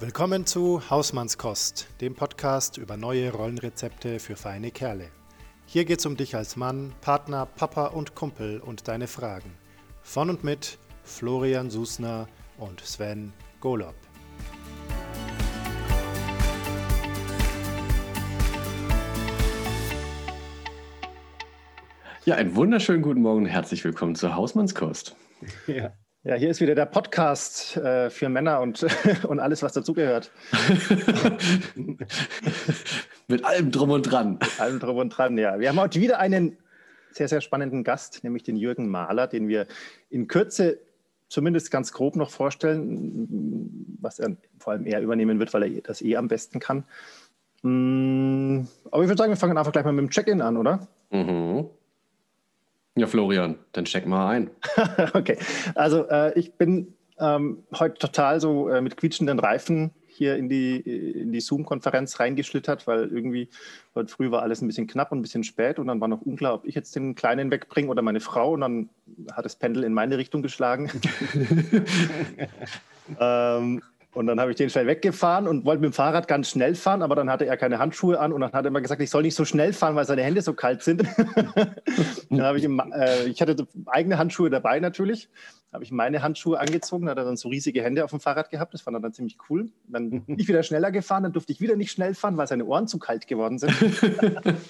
Willkommen zu Hausmannskost, dem Podcast über neue Rollenrezepte für feine Kerle. Hier geht's um dich als Mann, Partner, Papa und Kumpel und deine Fragen. Von und mit Florian Susner und Sven Golob. Ja, einen wunderschönen guten Morgen und herzlich willkommen zur Hausmannskost. Ja. Ja, hier ist wieder der Podcast äh, für Männer und, und alles, was dazugehört. Mit allem drum und dran. Mit allem drum und dran, ja. Wir haben heute wieder einen sehr, sehr spannenden Gast, nämlich den Jürgen Mahler, den wir in Kürze zumindest ganz grob noch vorstellen, was er vor allem er übernehmen wird, weil er das eh am besten kann. Mm, aber ich würde sagen, wir fangen einfach gleich mal mit dem Check-in an, oder? Mhm. Ja, Florian, dann check mal ein. okay, also äh, ich bin ähm, heute total so äh, mit quietschenden Reifen hier in die, in die Zoom-Konferenz reingeschlittert, weil irgendwie heute früh war alles ein bisschen knapp und ein bisschen spät und dann war noch unklar, ob ich jetzt den Kleinen wegbringe oder meine Frau und dann hat das Pendel in meine Richtung geschlagen. ähm, und dann habe ich den schnell weggefahren und wollte mit dem Fahrrad ganz schnell fahren, aber dann hatte er keine Handschuhe an und dann hat er immer gesagt, ich soll nicht so schnell fahren, weil seine Hände so kalt sind. dann habe ich ihm, äh, ich hatte eigene Handschuhe dabei natürlich habe ich meine Handschuhe angezogen, hat er dann so riesige Hände auf dem Fahrrad gehabt, das fand er dann ziemlich cool. Dann bin ich wieder schneller gefahren, dann durfte ich wieder nicht schnell fahren, weil seine Ohren zu kalt geworden sind.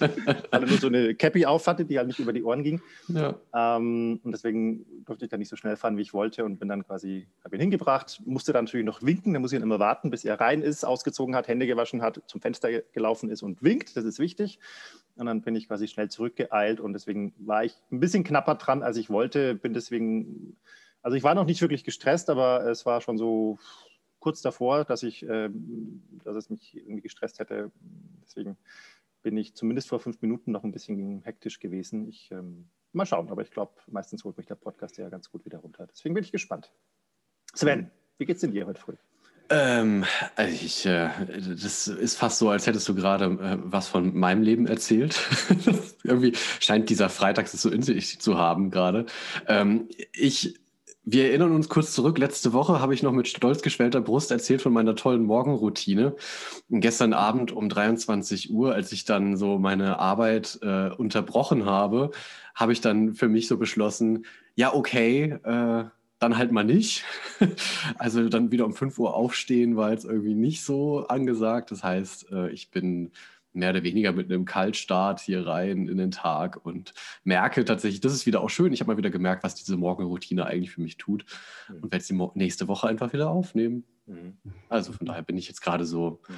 weil er nur so eine Cappy auf hatte, die halt nicht über die Ohren ging. Ja. Ähm, und deswegen durfte ich dann nicht so schnell fahren, wie ich wollte und bin dann quasi, habe ihn hingebracht, musste dann natürlich noch winken, dann muss ich immer warten, bis er rein ist, ausgezogen hat, Hände gewaschen hat, zum Fenster gelaufen ist und winkt, das ist wichtig. Und dann bin ich quasi schnell zurückgeeilt und deswegen war ich ein bisschen knapper dran, als ich wollte, bin deswegen also ich war noch nicht wirklich gestresst, aber es war schon so kurz davor, dass ich, äh, dass es mich irgendwie gestresst hätte. Deswegen bin ich zumindest vor fünf Minuten noch ein bisschen hektisch gewesen. Ich ähm, mal schauen, aber ich glaube, meistens holt mich der Podcast ja ganz gut wieder runter. Deswegen bin ich gespannt. Sven, wie geht's denn dir heute früh? Ähm, ich, äh, das ist fast so, als hättest du gerade äh, was von meinem Leben erzählt. Irgendwie scheint dieser Freitag so in sich zu haben gerade. Ähm, ich wir erinnern uns kurz zurück. Letzte Woche habe ich noch mit stolz geschwellter Brust erzählt von meiner tollen Morgenroutine. gestern Abend um 23 Uhr, als ich dann so meine Arbeit äh, unterbrochen habe, habe ich dann für mich so beschlossen, ja, okay, äh, dann halt mal nicht. also dann wieder um 5 Uhr aufstehen war jetzt irgendwie nicht so angesagt. Das heißt, äh, ich bin mehr oder weniger mit einem Kaltstart hier rein in den Tag und merke tatsächlich, das ist wieder auch schön. Ich habe mal wieder gemerkt, was diese Morgenroutine eigentlich für mich tut mhm. und werde sie nächste Woche einfach wieder aufnehmen. Mhm. Also von daher bin ich jetzt gerade so mhm.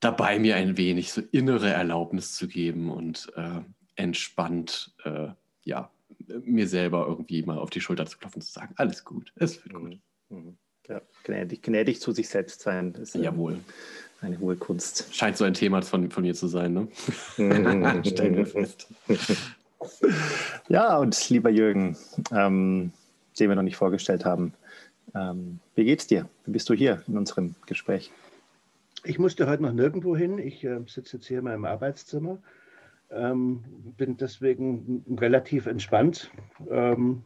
dabei, mir ein wenig so innere Erlaubnis zu geben und äh, entspannt, äh, ja, mir selber irgendwie mal auf die Schulter zu klopfen und zu sagen, alles gut, es wird gut. Mhm. Mhm. Ja, gnädig, gnädig zu sich selbst sein. Ist, äh, Jawohl. Eine hohe Kunst. Scheint so ein Thema von, von mir zu sein, ne? Stellen wir fest. Ja, und lieber Jürgen, ähm, den wir noch nicht vorgestellt haben, ähm, wie geht's dir? Wie bist du hier in unserem Gespräch? Ich musste heute noch nirgendwo hin. Ich äh, sitze jetzt hier in meinem Arbeitszimmer. Ähm, bin deswegen relativ entspannt. Ähm,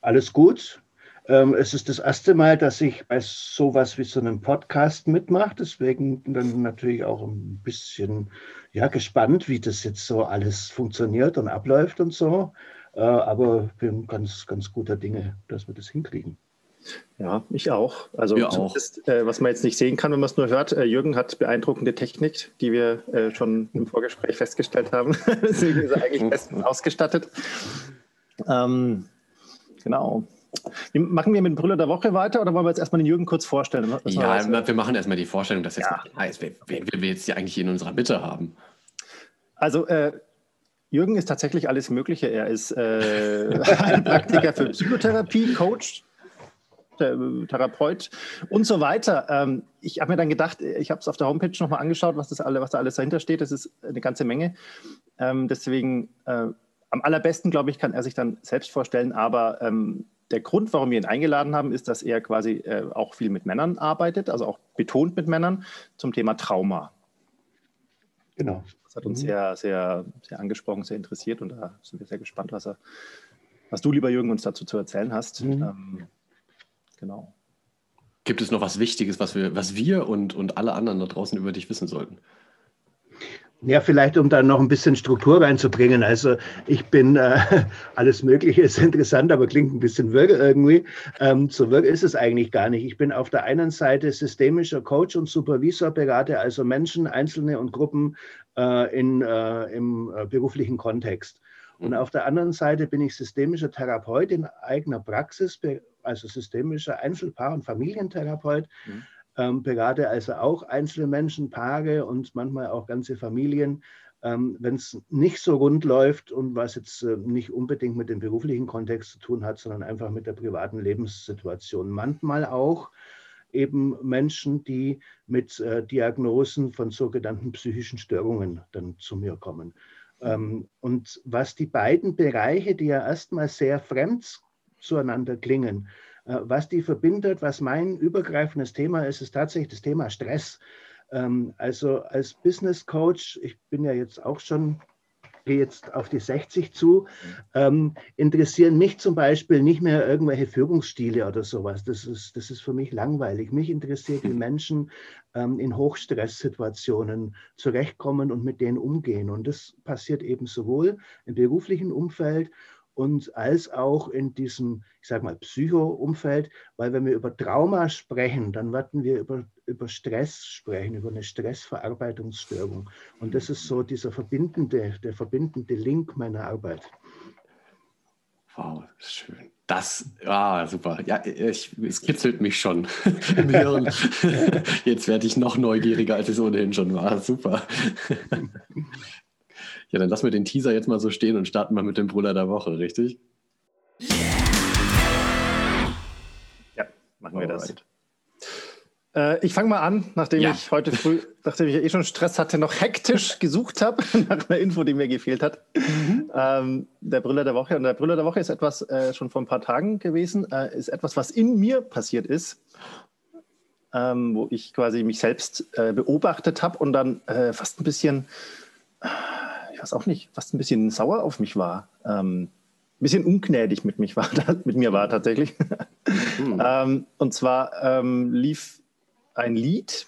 alles gut. Ähm, es ist das erste Mal, dass ich bei sowas wie so einem Podcast mitmache. Deswegen dann natürlich auch ein bisschen ja, gespannt, wie das jetzt so alles funktioniert und abläuft und so. Äh, aber bin ganz, ganz guter Dinge, dass wir das hinkriegen. Ja, ich auch. Also wir auch. Äh, was man jetzt nicht sehen kann, wenn man es nur hört, äh, Jürgen hat beeindruckende Technik, die wir äh, schon im Vorgespräch festgestellt haben. Deswegen ist er eigentlich bestens ausgestattet. Ähm, genau. Machen wir mit dem Brüller der Woche weiter oder wollen wir jetzt erstmal den Jürgen kurz vorstellen? ja, wir, wir machen erstmal die Vorstellung, dass jetzt ja. heißt, wen, wen wir jetzt hier eigentlich in unserer Mitte haben. Also, äh, Jürgen ist tatsächlich alles Mögche. Er ist äh, Praktiker für Psychotherapie, Coach, Therapeut und so weiter. Ähm, ich habe mir dann gedacht, ich habe es auf der Homepage nochmal angeschaut, was, das alle, was da alles dahinter steht. Das ist eine ganze Menge. Ähm, deswegen äh, am allerbesten, glaube ich, kann er sich dann selbst vorstellen. Aber ähm, der Grund, warum wir ihn eingeladen haben, ist, dass er quasi äh, auch viel mit Männern arbeitet, also auch betont mit Männern zum Thema Trauma. Genau. Das hat uns mhm. sehr, sehr, sehr angesprochen, sehr interessiert und da sind wir sehr gespannt, was, er, was du, lieber Jürgen, uns dazu zu erzählen hast. Mhm. Ähm, genau. Gibt es noch was Wichtiges, was wir, was wir und, und alle anderen da draußen über dich wissen sollten? Ja, vielleicht um da noch ein bisschen Struktur reinzubringen. Also ich bin, äh, alles Mögliche ist interessant, aber klingt ein bisschen wirr irgendwie. Ähm, so wirr ist es eigentlich gar nicht. Ich bin auf der einen Seite systemischer Coach und Supervisor, berate also Menschen, Einzelne und Gruppen äh, in, äh, im äh, beruflichen Kontext. Und auf der anderen Seite bin ich systemischer Therapeut in eigener Praxis, also systemischer Einzelpaar- und Familientherapeut. Mhm ähm, berate also auch einzelne Menschen, Paare und manchmal auch ganze Familien, ähm, wenn es nicht so rund läuft und was jetzt äh, nicht unbedingt mit dem beruflichen Kontext zu tun hat, sondern einfach mit der privaten Lebenssituation. Manchmal auch eben Menschen, die mit äh, Diagnosen von sogenannten psychischen Störungen dann zu mir kommen. Ähm, und was die beiden Bereiche, die ja erstmal sehr fremd zueinander klingen, was die verbindet, was mein übergreifendes Thema ist, ist tatsächlich das Thema Stress. Ähm, also als Business Coach, ich bin ja jetzt auch schon gehe jetzt auf die 60 zu, ähm, interessieren mich zum Beispiel nicht mehr irgendwelche Führungsstile oder sowas. Das ist, das ist für mich langweilig. Mich interessiert, wie Menschen ähm, in Hochstresssituationen zurechtkommen und mit denen umgehen. Und das passiert eben sowohl im beruflichen Umfeld und als auch in diesem, ich sage mal, Psycho-Umfeld, weil wenn wir über Trauma sprechen, dann werden wir über, über Stress sprechen, über eine Stressverarbeitungsstörung. Und das ist so dieser verbindende, der verbindende Link meiner Arbeit. Wow, schön. Das, ah, super. Ja, ich, es kitzelt mich schon im Hirn. Jetzt werde ich noch neugieriger, als ich es ohnehin schon war. Super. Ja, dann lassen wir den Teaser jetzt mal so stehen und starten mal mit dem Brüller der Woche, richtig? Ja, machen wir Alright. das. Äh, ich fange mal an, nachdem ja. ich heute früh, nachdem ich eh schon Stress hatte, noch hektisch gesucht habe, nach einer Info, die mir gefehlt hat. Mhm. Ähm, der Brüller der Woche. Und der Brüller der Woche ist etwas äh, schon vor ein paar Tagen gewesen, äh, ist etwas, was in mir passiert ist. Ähm, wo ich quasi mich selbst äh, beobachtet habe und dann äh, fast ein bisschen ich weiß auch nicht, fast ein bisschen sauer auf mich war. Ähm, ein bisschen ungnädig mit, mich war, mit mir war tatsächlich. Mhm. ähm, und zwar ähm, lief ein Lied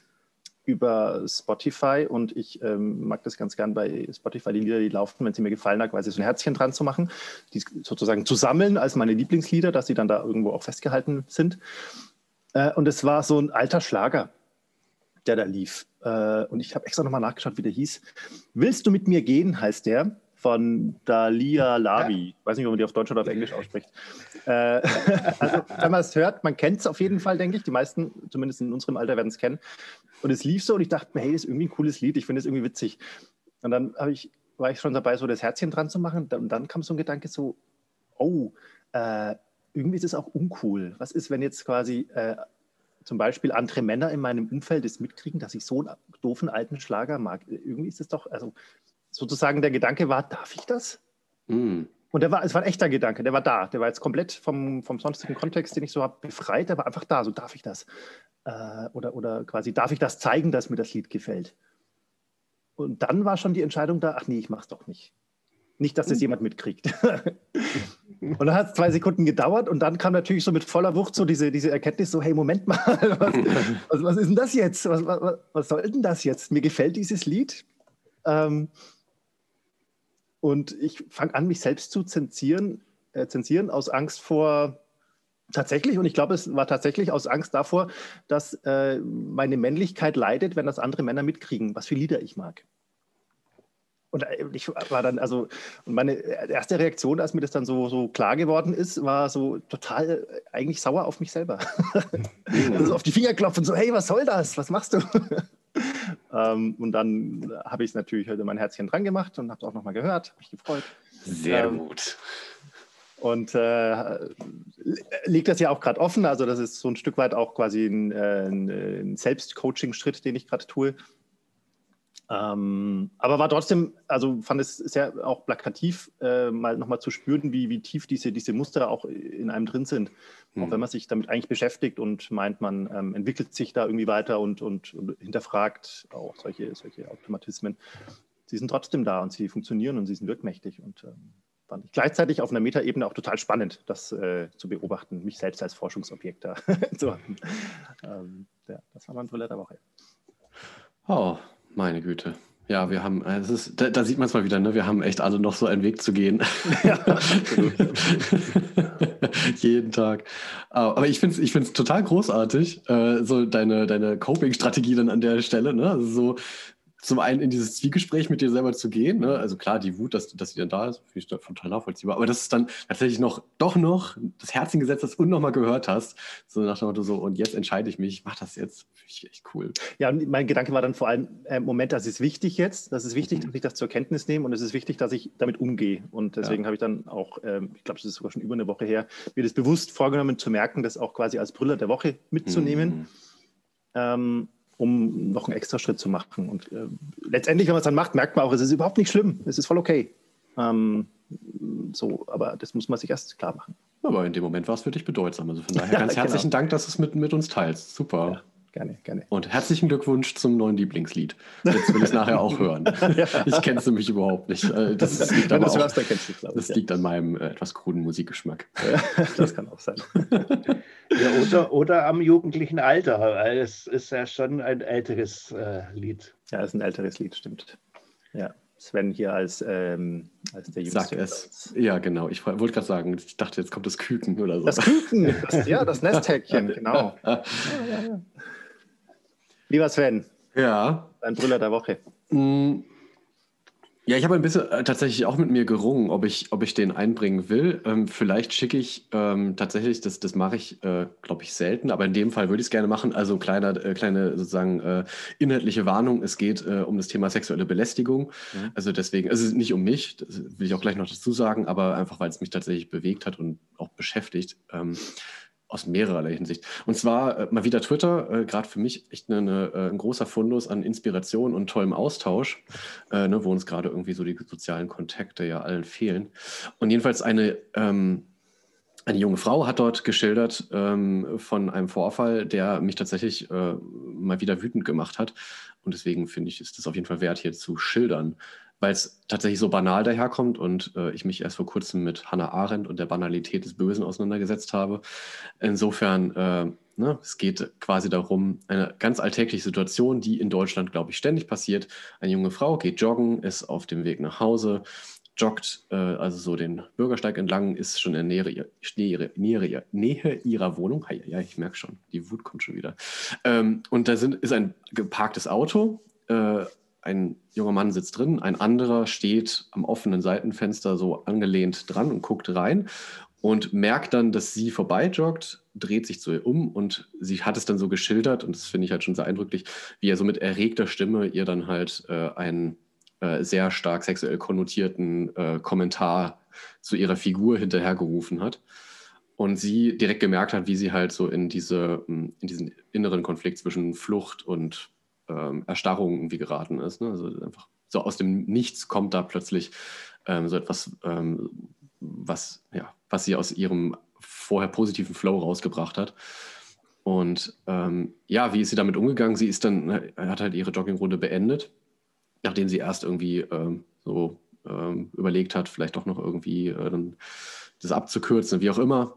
über Spotify und ich ähm, mag das ganz gern bei Spotify, die Lieder, die laufen, wenn sie mir gefallen hat, quasi so ein Herzchen dran zu machen, die sozusagen zu sammeln als meine Lieblingslieder, dass sie dann da irgendwo auch festgehalten sind. Äh, und es war so ein alter Schlager, der da lief. Äh, und ich habe extra nochmal nachgeschaut, wie der hieß. Willst du mit mir gehen, heißt der von Dalia Lavi. Ja. Weiß nicht, ob man die auf Deutsch oder auf Englisch ausspricht. Äh, also, wenn man es hört, man kennt es auf jeden Fall, denke ich. Die meisten, zumindest in unserem Alter, werden es kennen. Und es lief so und ich dachte mir, hey, das ist irgendwie ein cooles Lied. Ich finde es irgendwie witzig. Und dann ich, war ich schon dabei, so das Herzchen dran zu machen. Und dann kam so ein Gedanke so, oh, äh, irgendwie ist es auch uncool. Was ist, wenn jetzt quasi äh, zum Beispiel andere Männer in meinem Umfeld es mitkriegen, dass ich so einen doofen alten Schlager mag. Irgendwie ist es doch, also sozusagen der Gedanke war, darf ich das? Mm. Und der war, es war ein echter Gedanke, der war da. Der war jetzt komplett vom, vom sonstigen Kontext, den ich so habe, befreit. Der war einfach da. So darf ich das? Äh, oder, oder quasi, darf ich das zeigen, dass mir das Lied gefällt? Und dann war schon die Entscheidung da, ach nee, ich mach's doch nicht. Nicht, dass das hm. jemand mitkriegt. Und dann hat es zwei Sekunden gedauert und dann kam natürlich so mit voller Wucht so diese, diese Erkenntnis, so hey, Moment mal, was, was, was ist denn das jetzt? Was, was, was, soll denn das jetzt? Mir gefällt dieses Lied. Ähm, und ich fange an, mich selbst zu zensieren, äh, zensieren aus Angst vor, tatsächlich, und ich glaube, es war tatsächlich aus Angst davor, dass äh, meine Männlichkeit leidet, wenn das andere Männer mitkriegen, was für Lieder ich mag. Und äh, ich war dann, also, und meine erste Reaktion, als mir das dann so, so klar geworden ist, war so total äh, eigentlich sauer auf mich selber. also auf die Finger klopfen, so, hey, was soll das? Was machst du? ähm, und dann habe ich es natürlich heute mein Herzchen dran gemacht und habe es auch nochmal gehört, habe mich gefreut. Sehr ähm, gut. Und äh, liegt das ja auch gerade offen. Also, das ist so ein Stück weit auch quasi äh, ein, ein Selbstcoaching-Schritt, den ich gerade tue. Ähm, aber war trotzdem, also fand es sehr auch plakativ, äh, mal nochmal zu spüren, wie, wie tief diese, diese Muster auch in einem drin sind. Mhm. Auch hm. wenn man sich damit eigentlich beschäftigt und meint, man ähm, entwickelt sich da irgendwie weiter und, und, und, hinterfragt auch solche, solche Automatismen. Sie sind trotzdem da und sie funktionieren und sie sind wirkmächtig. Und ähm, fand ich gleichzeitig auf einer Metaebene auch total spannend, das äh, zu beobachten, mich selbst als Forschungsobjekt da zu haben. Ähm, ja, das war mein Thriller der Woche. Oh, meine Güte. Ja, wir haben, es ist, da, da sieht man es mal wieder, ne? wir haben echt alle noch so einen Weg zu gehen. Ja. Jeden Tag. Aber ich finde es ich find's total großartig, äh, so deine, deine Coping-Strategie dann an der Stelle. Ne? Also so, zum einen in dieses Zwiegespräch mit dir selber zu gehen. Ne? Also klar, die Wut, dass, dass sie dann da ist, finde ich total nachvollziehbar. Aber dass es dann tatsächlich noch, doch noch das Herzen gesetzt hast und nochmal gehört hast. So nach dem Motto so, und jetzt entscheide ich mich, ich mache das jetzt. Finde ich echt cool. Ja, und mein Gedanke war dann vor allem, äh, Moment, das ist wichtig jetzt. Das ist wichtig, mhm. dass ich das zur Kenntnis nehme und es ist wichtig, dass ich damit umgehe. Und deswegen ja. habe ich dann auch, ähm, ich glaube, das ist sogar schon über eine Woche her, mir das bewusst vorgenommen zu merken, das auch quasi als Brüller der Woche mitzunehmen. Mhm. Ähm, um noch einen extra Schritt zu machen. Und äh, letztendlich, wenn man es dann macht, merkt man auch, es ist überhaupt nicht schlimm, es ist voll okay. Ähm, so, aber das muss man sich erst klar machen. Aber in dem Moment war es für dich bedeutsam. Also von daher ganz ja, herzlichen genau. Dank, dass du es mit, mit uns teilst. Super. Ja, gerne, gerne. Und herzlichen Glückwunsch zum neuen Lieblingslied. Jetzt will ich es nachher auch hören. ja. Ich kenne es nämlich überhaupt nicht. Äh, das, das liegt, aber das, auch, hörst, du, das liegt an meinem äh, etwas kruden Musikgeschmack. das kann auch sein. Ja, oder, oder am jugendlichen Alter, weil es ist ja schon ein älteres äh, Lied. Ja, es ist ein älteres Lied, stimmt. Ja. Sven hier als, ähm, als der Jüngste. Sag es. Ja, genau. Ich wollte gerade sagen, ich dachte, jetzt kommt das Küken oder so. Das Küken, das, ja, das Nesthäkchen, genau. Ja, ja, ja. Lieber Sven. Ja. Dein Brüller der Woche. Mm, ja, ich habe ein bisschen äh, tatsächlich auch mit mir gerungen, ob ich, ob ich den einbringen will. Ähm, vielleicht schicke ich ähm, tatsächlich, das, das mache ich, äh, glaube ich, selten, aber in dem Fall würde ich es gerne machen. Also kleiner, äh, kleine sozusagen äh, inhaltliche Warnung, es geht äh, um das Thema sexuelle Belästigung. Mhm. Also deswegen, also nicht um mich, das will ich auch gleich noch dazu sagen, aber einfach, weil es mich tatsächlich bewegt hat und auch beschäftigt. Ähm, aus mehrerlei Hinsicht. Und zwar äh, mal wieder Twitter, äh, gerade für mich echt eine, eine, äh, ein großer Fundus an Inspiration und tollem Austausch, äh, ne, wo uns gerade irgendwie so die sozialen Kontakte ja allen fehlen. Und jedenfalls eine, ähm, eine junge Frau hat dort geschildert ähm, von einem Vorfall, der mich tatsächlich äh, mal wieder wütend gemacht hat. Und deswegen finde ich, ist das auf jeden Fall wert, hier zu schildern weil es tatsächlich so banal daherkommt und äh, ich mich erst vor kurzem mit Hannah Arendt und der Banalität des Bösen auseinandergesetzt habe. Insofern, äh, ne, es geht quasi darum, eine ganz alltägliche Situation, die in Deutschland, glaube ich, ständig passiert. Eine junge Frau geht joggen, ist auf dem Weg nach Hause, joggt äh, also so den Bürgersteig entlang, ist schon in Nähe, Nähe, Nähe, Nähe ihrer Wohnung. Ja, ich merke schon, die Wut kommt schon wieder. Ähm, und da sind, ist ein geparktes Auto. Ein junger Mann sitzt drin, ein anderer steht am offenen Seitenfenster so angelehnt dran und guckt rein und merkt dann, dass sie vorbeijoggt, dreht sich zu ihr um und sie hat es dann so geschildert und das finde ich halt schon sehr eindrücklich, wie er so mit erregter Stimme ihr dann halt äh, einen äh, sehr stark sexuell konnotierten äh, Kommentar zu ihrer Figur hinterhergerufen hat. Und sie direkt gemerkt hat, wie sie halt so in diese in diesen inneren Konflikt zwischen Flucht und ähm, Erstarrung irgendwie geraten ist. Ne? Also einfach so aus dem Nichts kommt da plötzlich ähm, so etwas, ähm, was, ja, was sie aus ihrem vorher positiven Flow rausgebracht hat. Und ähm, ja, wie ist sie damit umgegangen? Sie ist dann, hat halt ihre Joggingrunde beendet, nachdem sie erst irgendwie ähm, so ähm, überlegt hat, vielleicht doch noch irgendwie äh, das abzukürzen, wie auch immer.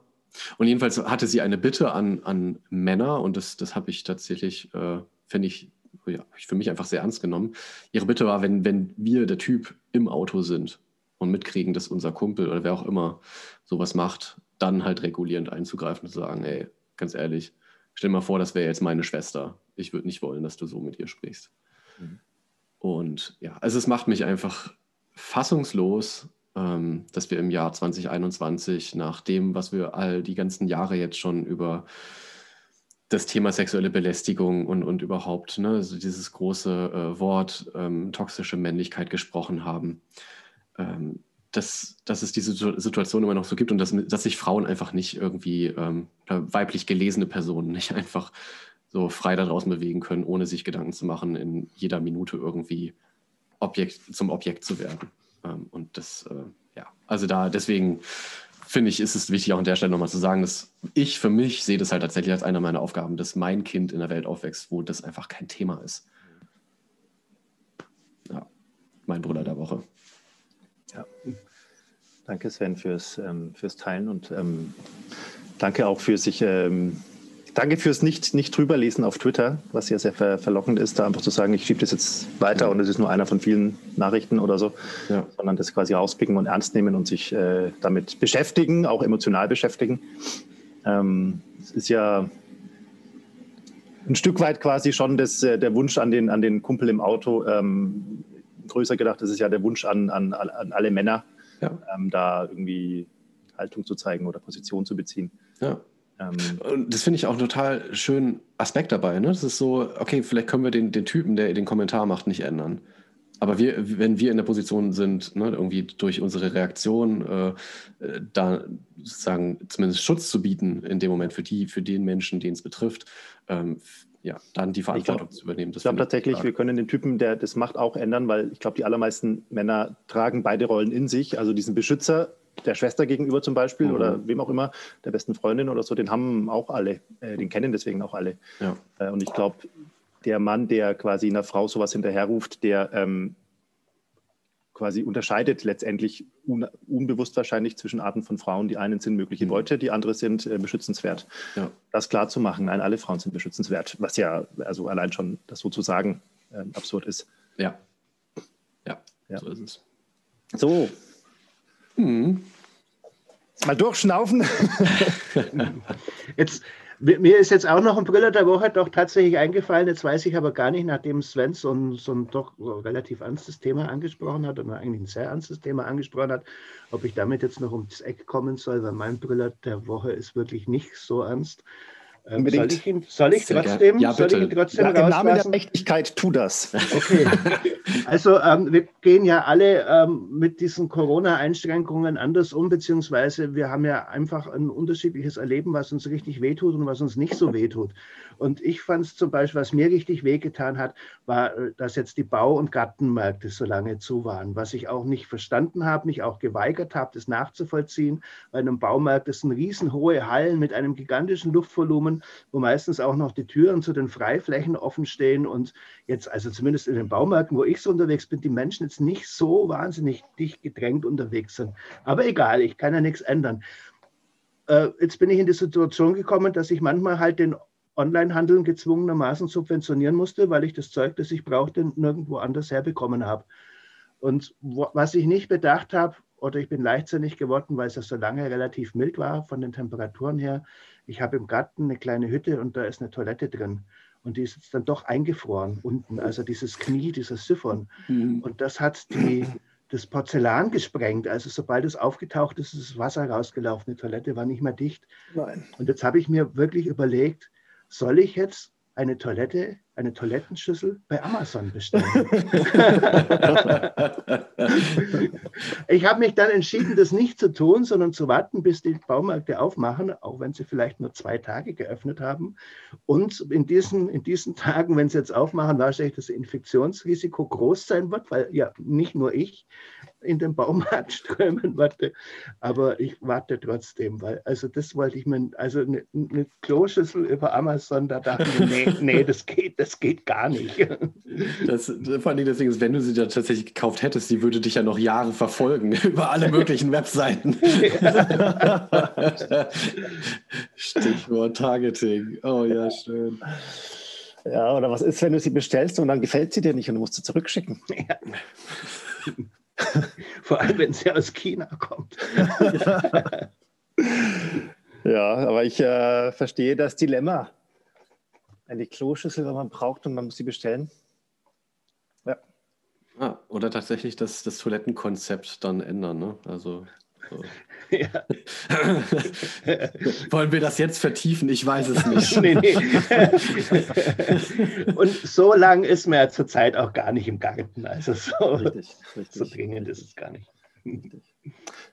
Und jedenfalls hatte sie eine Bitte an, an Männer, und das, das habe ich tatsächlich, äh, finde ich, ja, ich für mich einfach sehr ernst genommen. Ihre Bitte war, wenn, wenn wir, der Typ, im Auto sind und mitkriegen, dass unser Kumpel oder wer auch immer sowas macht, dann halt regulierend einzugreifen und zu sagen, ey, ganz ehrlich, stell mal vor, das wäre jetzt meine Schwester. Ich würde nicht wollen, dass du so mit ihr sprichst. Mhm. Und ja, also es macht mich einfach fassungslos, ähm, dass wir im Jahr 2021 nach dem, was wir all die ganzen Jahre jetzt schon über das Thema sexuelle Belästigung und, und überhaupt, ne, also dieses große äh, Wort ähm, toxische Männlichkeit gesprochen haben, ähm, dass, dass es diese Situation immer noch so gibt und dass, dass sich Frauen einfach nicht irgendwie, ähm, weiblich gelesene Personen nicht einfach so frei da draußen bewegen können, ohne sich Gedanken zu machen, in jeder Minute irgendwie Objekt, zum Objekt zu werden. Ähm, und das, äh, ja, also da deswegen finde ich, ist es wichtig, auch an der Stelle nochmal zu sagen, dass ich für mich sehe das halt tatsächlich als eine meiner Aufgaben, dass mein Kind in der Welt aufwächst, wo das einfach kein Thema ist. Ja, mein Bruder der Woche. Ja. Danke, Sven, fürs, ähm, fürs Teilen und ähm, danke auch für sich. Ähm, danke fürs nicht, nicht drüberlesen auf Twitter, was ja sehr ver verlockend ist, da einfach zu sagen, ich schiebe das jetzt weiter und es ist nur einer von vielen Nachrichten oder so, ja. sondern das quasi rauspicken und ernst nehmen und sich äh, damit beschäftigen, auch emotional beschäftigen. Ähm, es ist ja ein Stück weit quasi schon das, äh, der Wunsch an den, an den Kumpel im Auto. Ähm, größer gedacht, das ist ja der Wunsch an, an, an alle Männer, ja. ähm, da irgendwie Haltung zu zeigen oder Position zu beziehen. Ja. Ähm, und das finde ich auch einen total schönen Aspekt dabei. Ne? Das ist so, okay, vielleicht können wir den, den Typen, der den Kommentar macht, nicht ändern. Aber wir, wenn wir in der Position sind, ne, irgendwie durch unsere Reaktion äh, da sozusagen zumindest Schutz zu bieten in dem Moment für die, für den Menschen, den es betrifft, ähm, ja, dann die Verantwortung glaub, zu übernehmen. Das ich glaube tatsächlich, stark. wir können den Typen, der das macht, auch ändern, weil ich glaube, die allermeisten Männer tragen beide Rollen in sich. Also diesen Beschützer der Schwester gegenüber zum Beispiel mhm. oder wem auch immer, der besten Freundin oder so, den haben auch alle, äh, den kennen deswegen auch alle. Ja. Äh, und ich glaube, der Mann, der quasi einer Frau sowas hinterherruft, der ähm, quasi unterscheidet letztendlich un unbewusst wahrscheinlich zwischen Arten von Frauen. Die einen sind mögliche Beute, mhm. die andere sind äh, beschützenswert. Ja. Das klar zu machen, nein, alle Frauen sind beschützenswert, was ja also allein schon das sozusagen äh, absurd ist. Ja. ja. ja, so ist es. So. Hm. Mal durchschnaufen. Jetzt mir ist jetzt auch noch ein Brille der Woche doch tatsächlich eingefallen. Jetzt weiß ich aber gar nicht, nachdem Sven so ein, so ein doch relativ ernstes Thema angesprochen hat, oder eigentlich ein sehr ernstes Thema angesprochen hat, ob ich damit jetzt noch ums Eck kommen soll, weil mein Brille der Woche ist wirklich nicht so ernst. Ähm, soll ich, ihn, soll ich trotzdem, ja, soll ich ihn trotzdem ja, Im Namen der Mächtigkeit, tu das. Okay. Also ähm, wir gehen ja alle ähm, mit diesen Corona-Einschränkungen anders um, beziehungsweise wir haben ja einfach ein unterschiedliches Erleben, was uns richtig wehtut und was uns nicht so wehtut. Und ich fand es zum Beispiel, was mir richtig wehgetan hat, war, äh, dass jetzt die Bau- und Gartenmärkte so lange zu waren. Was ich auch nicht verstanden habe, mich auch geweigert habe, das nachzuvollziehen. Bei einem Baumarkt das sind riesenhohe Hallen mit einem gigantischen Luftvolumen, wo meistens auch noch die Türen zu den Freiflächen offen stehen. Und jetzt, also zumindest in den Baumärkten, wo ich so unterwegs bin, die Menschen jetzt nicht so wahnsinnig dicht gedrängt unterwegs sind. Aber egal, ich kann ja nichts ändern äh, jetzt bin ich in die Situation gekommen, dass ich manchmal halt den Onlinehandel gezwungenermaßen subventionieren musste, weil ich das Zeug, das ich brauchte, nirgendwo anders herbekommen habe. Und wo, was ich nicht bedacht habe, oder ich bin leichtsinnig geworden, weil es ja so lange relativ mild war von den Temperaturen her. Ich habe im Garten eine kleine Hütte und da ist eine Toilette drin. Und die ist jetzt dann doch eingefroren unten, also dieses Knie, dieser Siphon. Mhm. Und das hat die, das Porzellan gesprengt. Also sobald es aufgetaucht ist, ist das Wasser rausgelaufen. Die Toilette war nicht mehr dicht. Nein. Und jetzt habe ich mir wirklich überlegt, soll ich jetzt eine Toilette, eine Toilettenschüssel bei Amazon bestellen. ich habe mich dann entschieden, das nicht zu tun, sondern zu warten, bis die Baumärkte aufmachen, auch wenn sie vielleicht nur zwei Tage geöffnet haben. Und in diesen, in diesen Tagen, wenn sie jetzt aufmachen, wahrscheinlich das Infektionsrisiko groß sein wird, weil ja nicht nur ich in den Baumarkt strömen werde, aber ich warte trotzdem, weil also das wollte ich mir, also eine, eine Kloschüssel über Amazon, da dachte ich, nee, nee, das geht, das geht gar nicht. Das, vor allem Ding ist, wenn du sie da tatsächlich gekauft hättest, die würde dich ja noch Jahre verfolgen über alle möglichen Webseiten. Stichwort Targeting. Oh ja, schön. Ja, oder was ist, wenn du sie bestellst und dann gefällt sie dir nicht und du musst sie zurückschicken? Ja. Vor allem, wenn sie aus China kommt. ja, aber ich äh, verstehe das Dilemma. Eine Kloschüssel, wenn man braucht und man muss sie bestellen. Ja. Ah, oder tatsächlich das, das Toilettenkonzept dann ändern. Ne? Also so. Ja. Wollen wir das jetzt vertiefen? Ich weiß es nicht. nee, nee. Und so lang ist man ja zurzeit auch gar nicht im Garten. Also so, richtig, richtig, so dringend ist es gar nicht. Richtig.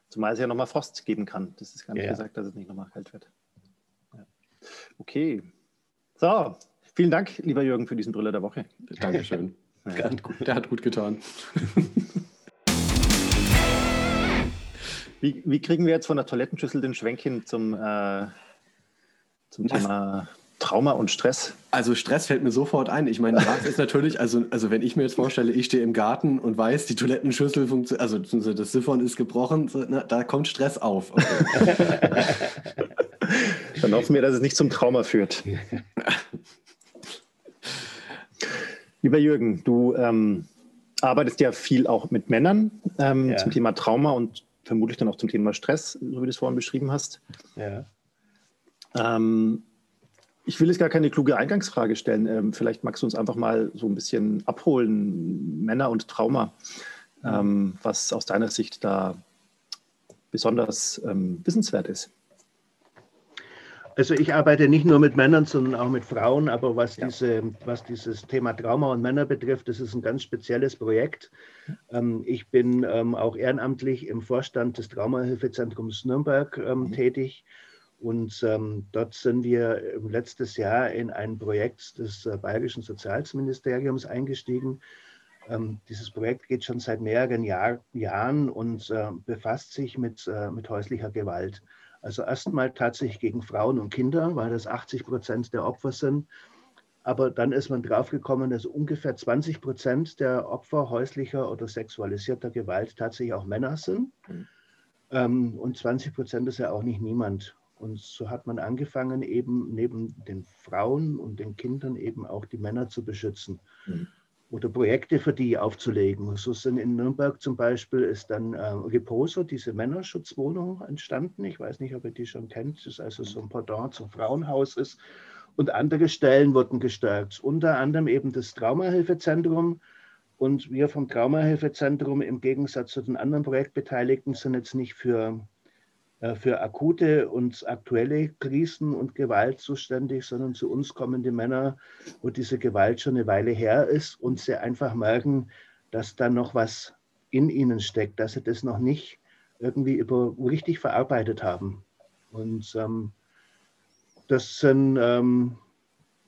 Zumal es ja nochmal Frost geben kann. Das ist gar nicht ja. gesagt, dass es nicht nochmal kalt wird. Ja. Okay. So, vielen Dank, lieber Jürgen, für diesen Brille der Woche. Dankeschön. Ja. Der hat gut getan. Wie, wie kriegen wir jetzt von der Toilettenschüssel den Schwenk hin zum, äh, zum Thema Trauma und Stress? Also Stress fällt mir sofort ein. Ich meine, das ist natürlich, also, also wenn ich mir jetzt vorstelle, ich stehe im Garten und weiß, die Toilettenschüssel funktioniert, also das Siphon ist gebrochen, so, na, da kommt Stress auf. Okay. Dann hoffen wir, dass es nicht zum Trauma führt. Lieber Jürgen, du ähm, arbeitest ja viel auch mit Männern ähm, ja. zum Thema Trauma und vermutlich dann auch zum Thema Stress, so wie du es vorhin beschrieben hast. Ja. Ähm, ich will jetzt gar keine kluge Eingangsfrage stellen. Ähm, vielleicht magst du uns einfach mal so ein bisschen abholen, Männer und Trauma, ähm, was aus deiner Sicht da besonders ähm, wissenswert ist. Also ich arbeite nicht nur mit Männern, sondern auch mit Frauen, aber was, ja. diese, was dieses Thema Trauma und Männer betrifft, das ist ein ganz spezielles Projekt. Ähm, ich bin ähm, auch ehrenamtlich im Vorstand des Traumahilfezentrums Nürnberg ähm, mhm. tätig und ähm, dort sind wir letztes Jahr in ein Projekt des äh, Bayerischen Sozialministeriums eingestiegen. Ähm, dieses Projekt geht schon seit mehreren Jahr, Jahren und äh, befasst sich mit, äh, mit häuslicher Gewalt. Also erstmal tatsächlich gegen Frauen und Kinder, weil das 80 Prozent der Opfer sind. Aber dann ist man draufgekommen, dass ungefähr 20 Prozent der Opfer häuslicher oder sexualisierter Gewalt tatsächlich auch Männer sind. Mhm. Ähm, und 20 Prozent ist ja auch nicht niemand. Und so hat man angefangen, eben neben den Frauen und den Kindern eben auch die Männer zu beschützen mhm. Oder Projekte für die aufzulegen. So sind in Nürnberg zum Beispiel ist dann äh, Reposo, diese Männerschutzwohnung entstanden. Ich weiß nicht, ob ihr die schon kennt. Das ist also so ein Pendant zum Frauenhaus ist. Und andere Stellen wurden gestärkt. Unter anderem eben das Traumahilfezentrum. Und wir vom Traumahilfezentrum im Gegensatz zu den anderen Projektbeteiligten sind jetzt nicht für für akute und aktuelle Krisen und Gewalt zuständig, sondern zu uns kommen die Männer, wo diese Gewalt schon eine Weile her ist und sie einfach merken, dass da noch was in ihnen steckt, dass sie das noch nicht irgendwie über, richtig verarbeitet haben. Und ähm, das sind ähm,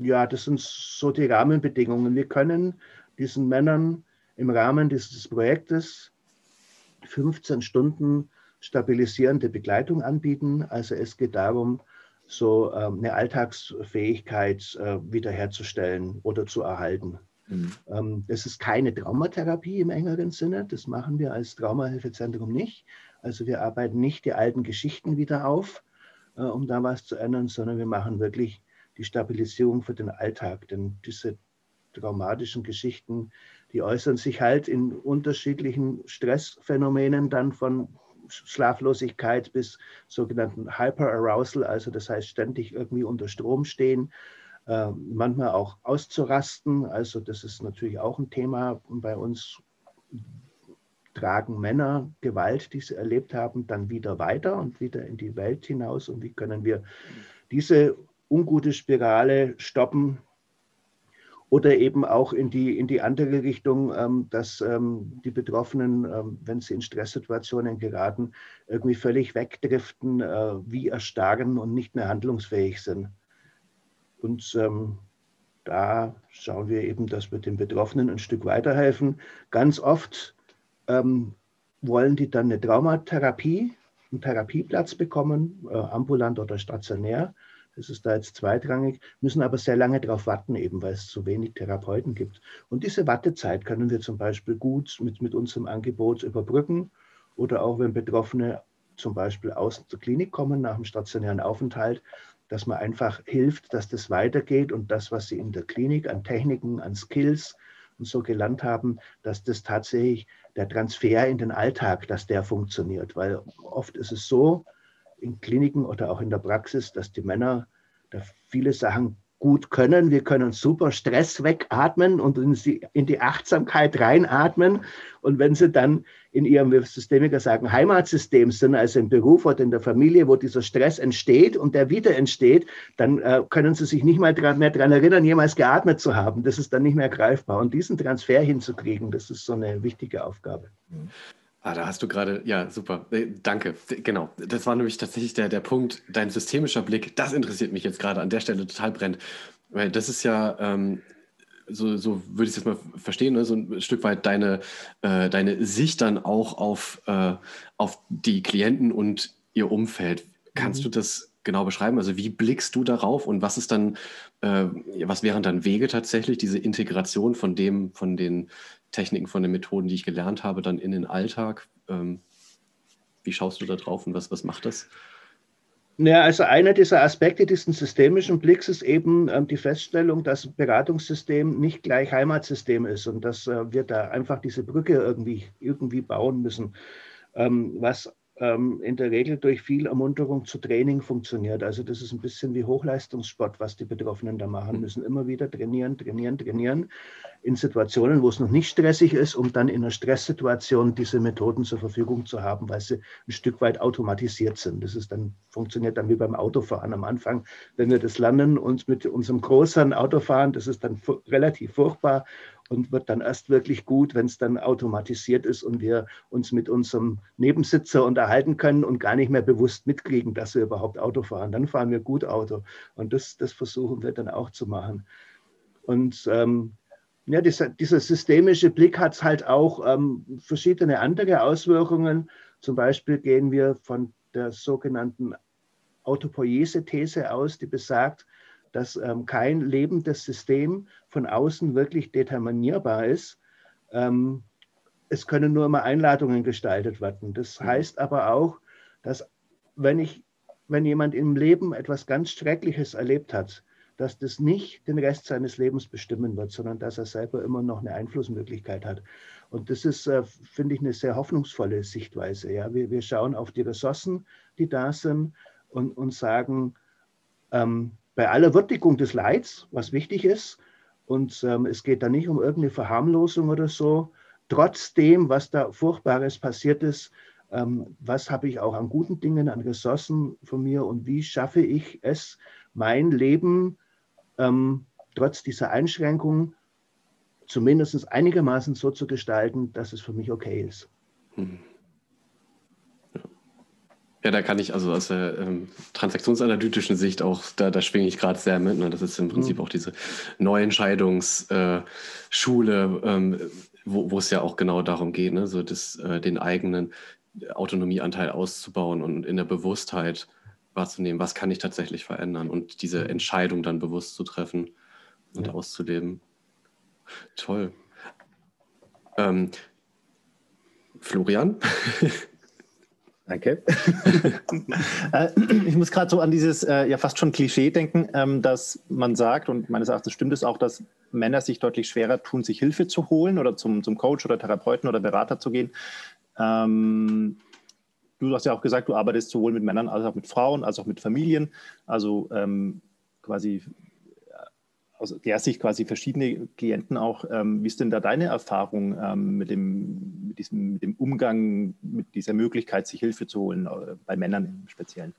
ja, das sind so die Rahmenbedingungen. Wir können diesen Männern im Rahmen dieses Projektes 15 Stunden stabilisierende Begleitung anbieten. Also es geht darum, so ähm, eine Alltagsfähigkeit äh, wiederherzustellen oder zu erhalten. Mhm. Ähm, das ist keine Traumatherapie im engeren Sinne. Das machen wir als Traumahilfezentrum nicht. Also wir arbeiten nicht die alten Geschichten wieder auf, äh, um da was zu ändern, sondern wir machen wirklich die Stabilisierung für den Alltag. Denn diese traumatischen Geschichten, die äußern sich halt in unterschiedlichen Stressphänomenen dann von Schlaflosigkeit bis sogenannten Hyperarousal, also das heißt ständig irgendwie unter Strom stehen, äh, manchmal auch auszurasten. Also das ist natürlich auch ein Thema bei uns. Tragen Männer Gewalt, die sie erlebt haben, dann wieder weiter und wieder in die Welt hinaus? Und wie können wir diese ungute Spirale stoppen, oder eben auch in die, in die andere Richtung, ähm, dass ähm, die Betroffenen, ähm, wenn sie in Stresssituationen geraten, irgendwie völlig wegdriften, äh, wie erstarren und nicht mehr handlungsfähig sind. Und ähm, da schauen wir eben, dass wir den Betroffenen ein Stück weiterhelfen. Ganz oft ähm, wollen die dann eine Traumatherapie, einen Therapieplatz bekommen, äh, ambulant oder stationär. Das ist da jetzt zweitrangig, müssen aber sehr lange darauf warten, eben weil es zu wenig Therapeuten gibt. Und diese Wartezeit können wir zum Beispiel gut mit, mit unserem Angebot überbrücken oder auch wenn Betroffene zum Beispiel aus der Klinik kommen nach einem stationären Aufenthalt, dass man einfach hilft, dass das weitergeht und das, was sie in der Klinik an Techniken, an Skills und so gelernt haben, dass das tatsächlich der Transfer in den Alltag, dass der funktioniert. Weil oft ist es so, in Kliniken oder auch in der Praxis, dass die Männer da viele Sachen gut können. Wir können super Stress wegatmen und in die, Achtsamkeit reinatmen. Und wenn sie dann in ihrem, wie Systemiker sagen, Heimatsystem sind, also im Beruf oder in der Familie, wo dieser Stress entsteht und der wieder entsteht, dann äh, können sie sich nicht mal dran, mehr daran erinnern, jemals geatmet zu haben. Das ist dann nicht mehr greifbar. Und diesen Transfer hinzukriegen, das ist so eine wichtige Aufgabe. Mhm. Ah, da hast du gerade, ja, super. Äh, danke. Genau. Das war nämlich tatsächlich der, der Punkt, dein systemischer Blick, das interessiert mich jetzt gerade an der Stelle total brennt. Weil das ist ja, ähm, so, so würde ich es jetzt mal verstehen, ne? so ein Stück weit deine, äh, deine Sicht dann auch auf, äh, auf die Klienten und ihr Umfeld. Kannst mhm. du das genau beschreiben? Also wie blickst du darauf und was ist dann, äh, was wären dann Wege tatsächlich, diese Integration von dem, von den Techniken, von den Methoden, die ich gelernt habe, dann in den Alltag? Ähm, wie schaust du da drauf und was, was macht das? Ja, also einer dieser Aspekte dieses systemischen Blicks ist eben ähm, die Feststellung, dass Beratungssystem nicht gleich Heimatsystem ist und dass äh, wir da einfach diese Brücke irgendwie, irgendwie bauen müssen. Ähm, was ähm, in der Regel durch viel Ermunterung zu Training funktioniert. Also das ist ein bisschen wie Hochleistungssport, was die Betroffenen da machen mhm. müssen. Immer wieder trainieren, trainieren, trainieren in Situationen, wo es noch nicht stressig ist, um dann in einer Stresssituation diese Methoden zur Verfügung zu haben, weil sie ein Stück weit automatisiert sind. Das ist dann, funktioniert dann wie beim Autofahren am Anfang. Wenn wir das lernen, uns mit unserem großen Auto fahren, das ist dann relativ furchtbar und wird dann erst wirklich gut, wenn es dann automatisiert ist und wir uns mit unserem Nebensitzer unterhalten können und gar nicht mehr bewusst mitkriegen, dass wir überhaupt Auto fahren. Dann fahren wir gut Auto. Und das, das versuchen wir dann auch zu machen. Und ähm, ja, dieser, dieser, systemische Blick hat halt auch ähm, verschiedene andere Auswirkungen. Zum Beispiel gehen wir von der sogenannten Autopoiese-These aus, die besagt, dass ähm, kein lebendes System von außen wirklich determinierbar ist. Ähm, es können nur immer Einladungen gestaltet werden. Das mhm. heißt aber auch, dass wenn, ich, wenn jemand im Leben etwas ganz Schreckliches erlebt hat, dass das nicht den Rest seines Lebens bestimmen wird, sondern dass er selber immer noch eine Einflussmöglichkeit hat. Und das ist, äh, finde ich, eine sehr hoffnungsvolle Sichtweise. Ja? Wir, wir schauen auf die Ressourcen, die da sind und, und sagen, ähm, bei aller Würdigung des Leids, was wichtig ist, und ähm, es geht da nicht um irgendeine Verharmlosung oder so, trotzdem, was da Furchtbares passiert ist, ähm, was habe ich auch an guten Dingen, an Ressourcen von mir und wie schaffe ich es, mein Leben ähm, trotz dieser Einschränkung zumindest einigermaßen so zu gestalten, dass es für mich okay ist. Hm. Ja, da kann ich also aus der ähm, transaktionsanalytischen Sicht auch, da, da schwinge ich gerade sehr mit. Ne? Das ist im Prinzip mhm. auch diese Neuentscheidungsschule, äh, ähm, wo, wo es ja auch genau darum geht, ne? so das, äh, den eigenen Autonomieanteil auszubauen und in der Bewusstheit wahrzunehmen, was kann ich tatsächlich verändern und diese mhm. Entscheidung dann bewusst zu treffen und ja. auszuleben. Toll. Ähm, Florian? Danke. Äh, ich muss gerade so an dieses äh, ja fast schon Klischee denken, ähm, dass man sagt, und meines Erachtens stimmt es auch, dass Männer sich deutlich schwerer tun, sich Hilfe zu holen oder zum, zum Coach oder Therapeuten oder Berater zu gehen. Ähm, du hast ja auch gesagt, du arbeitest sowohl mit Männern als auch mit Frauen, als auch mit Familien. Also ähm, quasi aus der Sicht quasi verschiedene Klienten auch. Ähm, wie ist denn da deine Erfahrung ähm, mit, dem, mit, diesem, mit dem Umgang, mit dieser Möglichkeit, sich Hilfe zu holen, äh, bei Männern im Speziellen?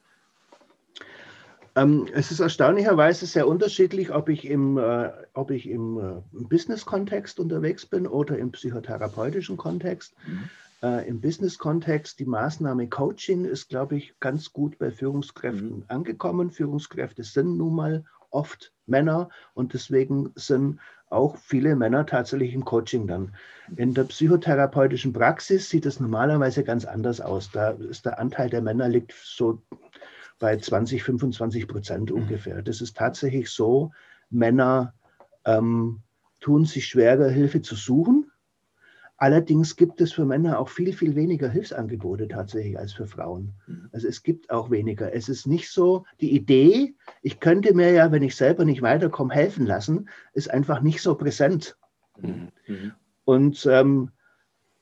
Ähm, es ist erstaunlicherweise sehr unterschiedlich, ob ich im, äh, ob ich im äh, Business-Kontext unterwegs bin oder im psychotherapeutischen Kontext. Mhm. Äh, Im Business-Kontext, die Maßnahme Coaching ist, glaube ich, ganz gut bei Führungskräften mhm. angekommen. Führungskräfte sind nun mal oft Männer und deswegen sind auch viele Männer tatsächlich im Coaching dann. In der psychotherapeutischen Praxis sieht es normalerweise ganz anders aus. Da ist der Anteil der Männer liegt so bei 20, 25 Prozent mhm. ungefähr. Das ist tatsächlich so, Männer ähm, tun sich schwerer, Hilfe zu suchen Allerdings gibt es für Männer auch viel, viel weniger Hilfsangebote tatsächlich als für Frauen. Mhm. Also es gibt auch weniger. Es ist nicht so, die Idee, ich könnte mir ja, wenn ich selber nicht weiterkomme, helfen lassen, ist einfach nicht so präsent. Mhm. Und ähm,